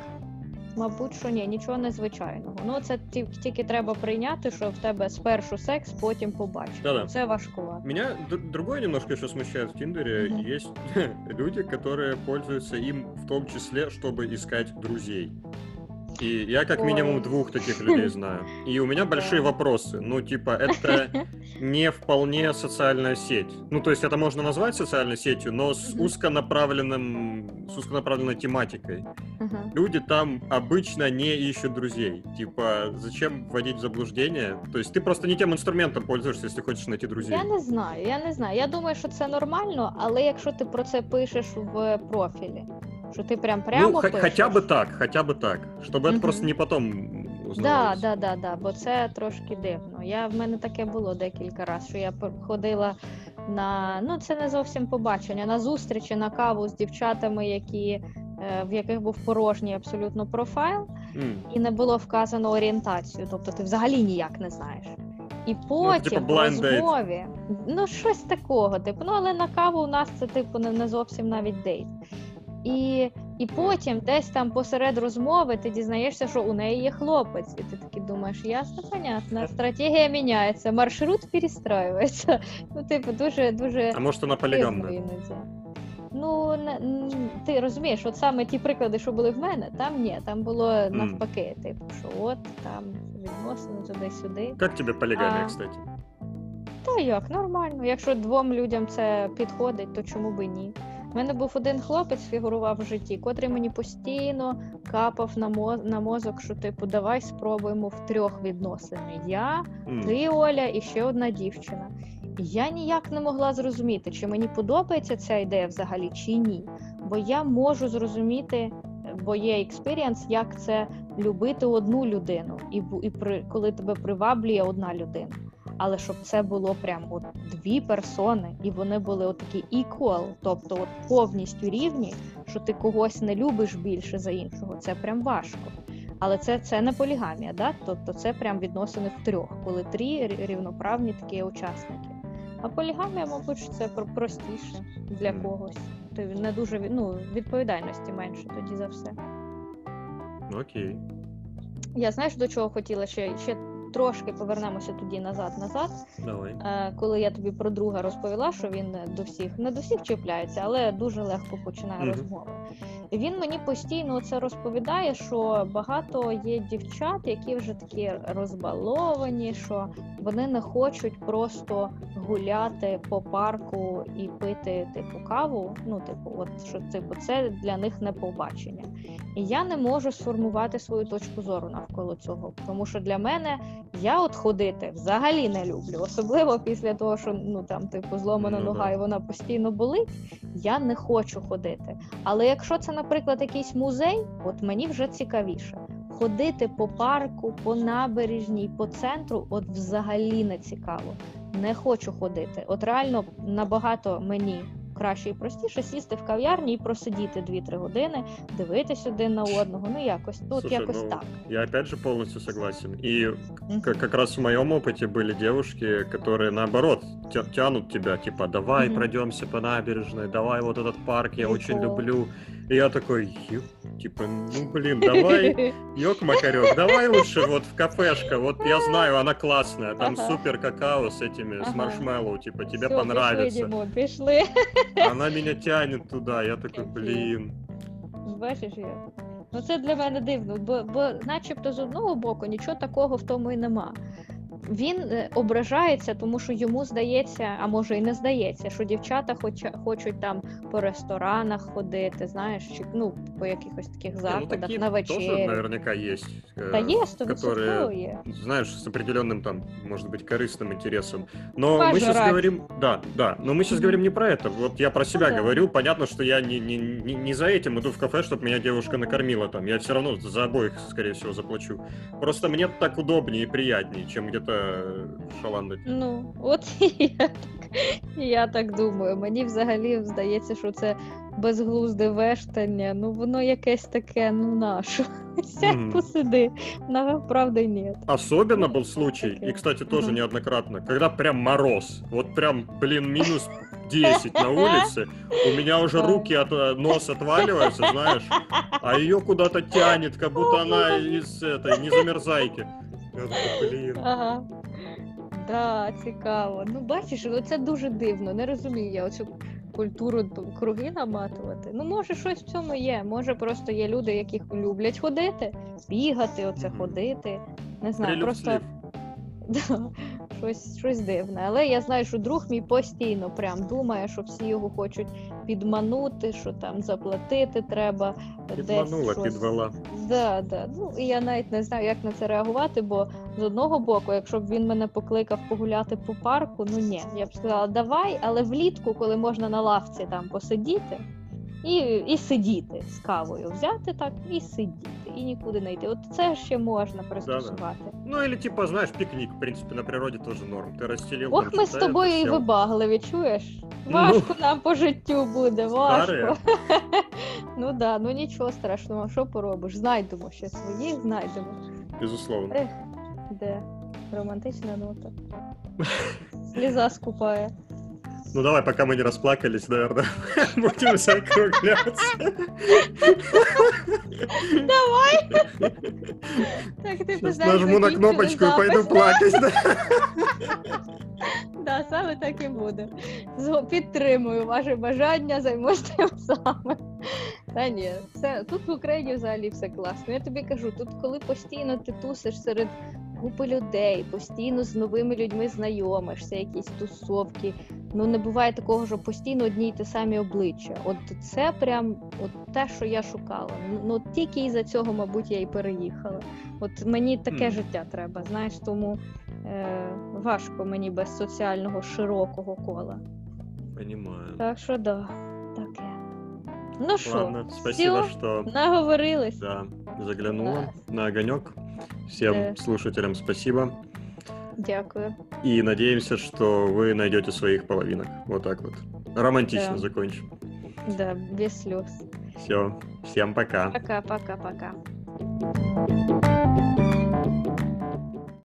мабуть, що ні, нічого незвичайного. Ну, це тільки треба прийняти, що в тебе спершу секс, потім побачити. Да-да. Це важкувато. Меня д- другое немножко еще смущает в Тиндере. Мгм. Есть *laughs* люди, которые пользуются им в том числе, чтобы искать друзей. И я как Ой. минимум двух таких людей знаю. И у меня *laughs* большие вопросы. Ну, типа, это *laughs* не вполне социальная сеть. Ну, то есть это можно назвать социальной сетью, но с узконаправленным, с узконаправленной тематикой. Люди там обычно не ищут друзей. Типа, зачем вводить в заблуждение? То есть ты просто не тем инструментом пользуешься, если хочешь найти друзей. Я не знаю, я не знаю. Я думаю, що це нормально, але якщо ти про це пишеш в профілі, що ти прям прямо ну, хо- пишеш, хотя бы так, хотя бы так. Чтобы это Мгм. просто не потом Да, узнавалось. да, да, да, бо це трошки дивно. Я в мене таке було декілька разів, що я п- ходила на ну це не зовсім побачення, на зустрічі на каву з дівчатами, які е, в яких був порожній абсолютно профайл, М. і не було вказано орієнтацію, тобто ти взагалі ніяк не знаєш. І потім типу, в blind date. розмові, ну щось такого, типу, ну але на каву у нас це типу не, не зовсім навіть дейт. І, і потім десь там посеред розмови ти дізнаєшся, що у неї є хлопець, і ти такий думаєш, ясно, понятно, стратегія міняється, маршрут перестраюється. *laughs* Ну, типу, дуже дуже А дивно полигамна? іноді. Ну, ти розумієш, от саме ті приклади, що були в мене, там ні, там було навпаки, типу, що от там відносини туди-сюди. Как тебе полигамия, А. кстати? Та як, нормально. Якщо двом людям це підходить, то чому би ні? У мене був один хлопець, фігурував в житті, котрий мені постійно капав на, мо- на мозок, що типу, давай спробуємо в трьох відносини. Я, ти, Оля, і ще одна дівчина. І я ніяк не могла зрозуміти, чи мені подобається ця ідея взагалі, чи ні. Бо я можу зрозуміти, бо є experience, як це любити одну людину, і, і при, коли тебе приваблює одна людина. Але щоб це було прям от дві персони, і вони були от такі equal, тобто от повністю рівні, що ти когось не любиш більше за іншого, це прям важко. Але це, це не полігамія, да? тобто це прям відносини в трьох, коли три рівноправні такі учасники. А полігамія, мабуть, це простіше для когось. Ти не дуже ну, відповідальності менше тоді за все. Окей. Я знаєш, до чого хотіла ще, ще трошки повернемося тоді назад-назад. Давай. Е, коли я тобі про друга розповіла, що він до всіх не до всіх чіпляється, але дуже легко починає Мгм. розмови. Він мені постійно це розповідає, що багато є дівчат, які вже такі розбаловані, що вони не хочуть просто гуляти по парку і пити типу каву. Ну, типу, от що типу, це для них не побачення. І я не можу сформувати свою точку зору навколо цього, тому що для мене я от ходити взагалі не люблю, особливо після того, що ну там типу зломана Ну, нога і вона постійно болить. Я не хочу ходити. Але якщо це, наприклад, якийсь музей, от мені вже цікавіше. Ходити по парку, по набережній, по центру, от взагалі не цікаво. Не хочу ходити. От реально набагато мені краще і простіше сісти в кав'ярні і просидіти 2-3 години, дивитись один на одного. Ну якось, ну, от Слушай, якось ну, так. Я опять же полностью согласен. И Мгм. как, как раз в моем опыте были девушки, которые наоборот тя- тянут тебя, типа, давай Мгм. пройдемся по набережной, давай вот этот парк, я очень Прикол. люблю. И я такой, «Ё, типа, ну блин, давай, *laughs* ёк Макарек, давай лучше вот в кафешка, вот я знаю, она классная, там Ага. супер какао с этими, с Ага. маршмеллоу, типа, тебе Всё, понравится. Пішли, Дімо, пішли. Она меня тянет туда, я такой, блин. Бачиш я. Ну це для мене дивно, бо, бо начебто з одного боку нічого такого в тому і нема. Він е, ображається, тому що йому здається, а може і не здається, що дівчата хоча, хочуть там по ресторанах ходити, знаєш, чи ну по якихось таких Не, ну, заходах такие на тоже вечері. наверняка есть. э, Та є, которые стовідсотково є. знаешь, с определенным там, может быть, корыстным интересом. Но Пожрать. мы сейчас говорим, да, да, но мы сейчас Мгм. говорим не про это. Вот я про себя да. говорю. Понятно, что я не, не, не, не за этим иду в кафе, чтобы меня девушка накормила там. Я все равно за обоих, скорее всего, заплачу. Просто мне так удобнее и приятнее, чем где-то это шаландать. Ну, от *laughs* і я так, і я так думаю. Мені взагалі здається, що це безглузде вештання. Ну воно якесь таке, ну нащо? *laughs* Сядь Мгм. посиди. На правда ні. Особенно был случай, Окей. и, кстати, тоже Мгм. неоднократно, когда прям мороз, вот прям, блин, минус 10 на улице, у меня уже Да. руки от э, нос отваливаются, знаешь, а ее куда-то тянет, как будто она из этой незамерзайки. Я Блин. Ага. Да, цікаво. Ну, бачиш, ну це дуже дивно. Не розумію я оцю культуру круги наматувати. Ну, може, щось в цьому є. Може, просто є люди, які люблять ходити, бігати, оце ходити. Не знаю, Прилюб просто. *laughs* Да, щось, щось дивне. Але я знаю, що друг мій постійно прям думає, що всі його хочуть підманути, що там заплатити треба. Підманула, десь щось. підвела. Да, да. Ну і я навіть не знаю, як на це реагувати, бо з одного боку, якщо б він мене покликав погуляти по парку, ну ні, я б сказала, давай, але влітку, коли можна на лавці там посидіти і, і сидіти з кавою, взяти так і сидіти, і нікуди не йти. От це ще можна пристосувати. Ну или типа, знаешь, пикник, в принципе, на природе тоже норм. Ты расстелил Ох, там ми з что-то, это, тобою і сел. вибагливі, чуєш? Ну. Важко нам по життю буде, важко. Старые. *laughs* Ну да, ну нічого страшного, що поробиш? Знайдемо ще своїх, знайдемо. Безусловно. Ех, де романтична нота. Сліза скупає. Ну давай, пока мы не расплакались, наверное, *laughs* будем закругляться. *laughs* Так, ти Сейчас нажму на кнопочку и пойду плакать. да. Саме так і буде. Підтримую ваше бажання, займусь тим саме. Та ні, все, тут в Україні взагалі все класно. Я тобі кажу, тут коли постійно ти тусиш серед купи людей, постійно з новими людьми знайомишся, якісь тусовки. Ну не буває такого, що постійно одні й ті самі обличчя. От це прям от те, що я шукала. Ну тільки із-за цього, мабуть, я і переїхала. От мені таке Мгм. життя треба, знаєш, тому е, важко мені без соціального широкого кола. Понимаю. Так що да, таке. Ну що, спасибо, что наговорились. да, заглянула на огонек. Всем Да. слушателям спасибо. Дякую. И надеемся, что вы найдете своих половинок. Вот так вот. Романтично Да. закончим. Да, без слез. Все. Всем пока. Пока, пока, пока.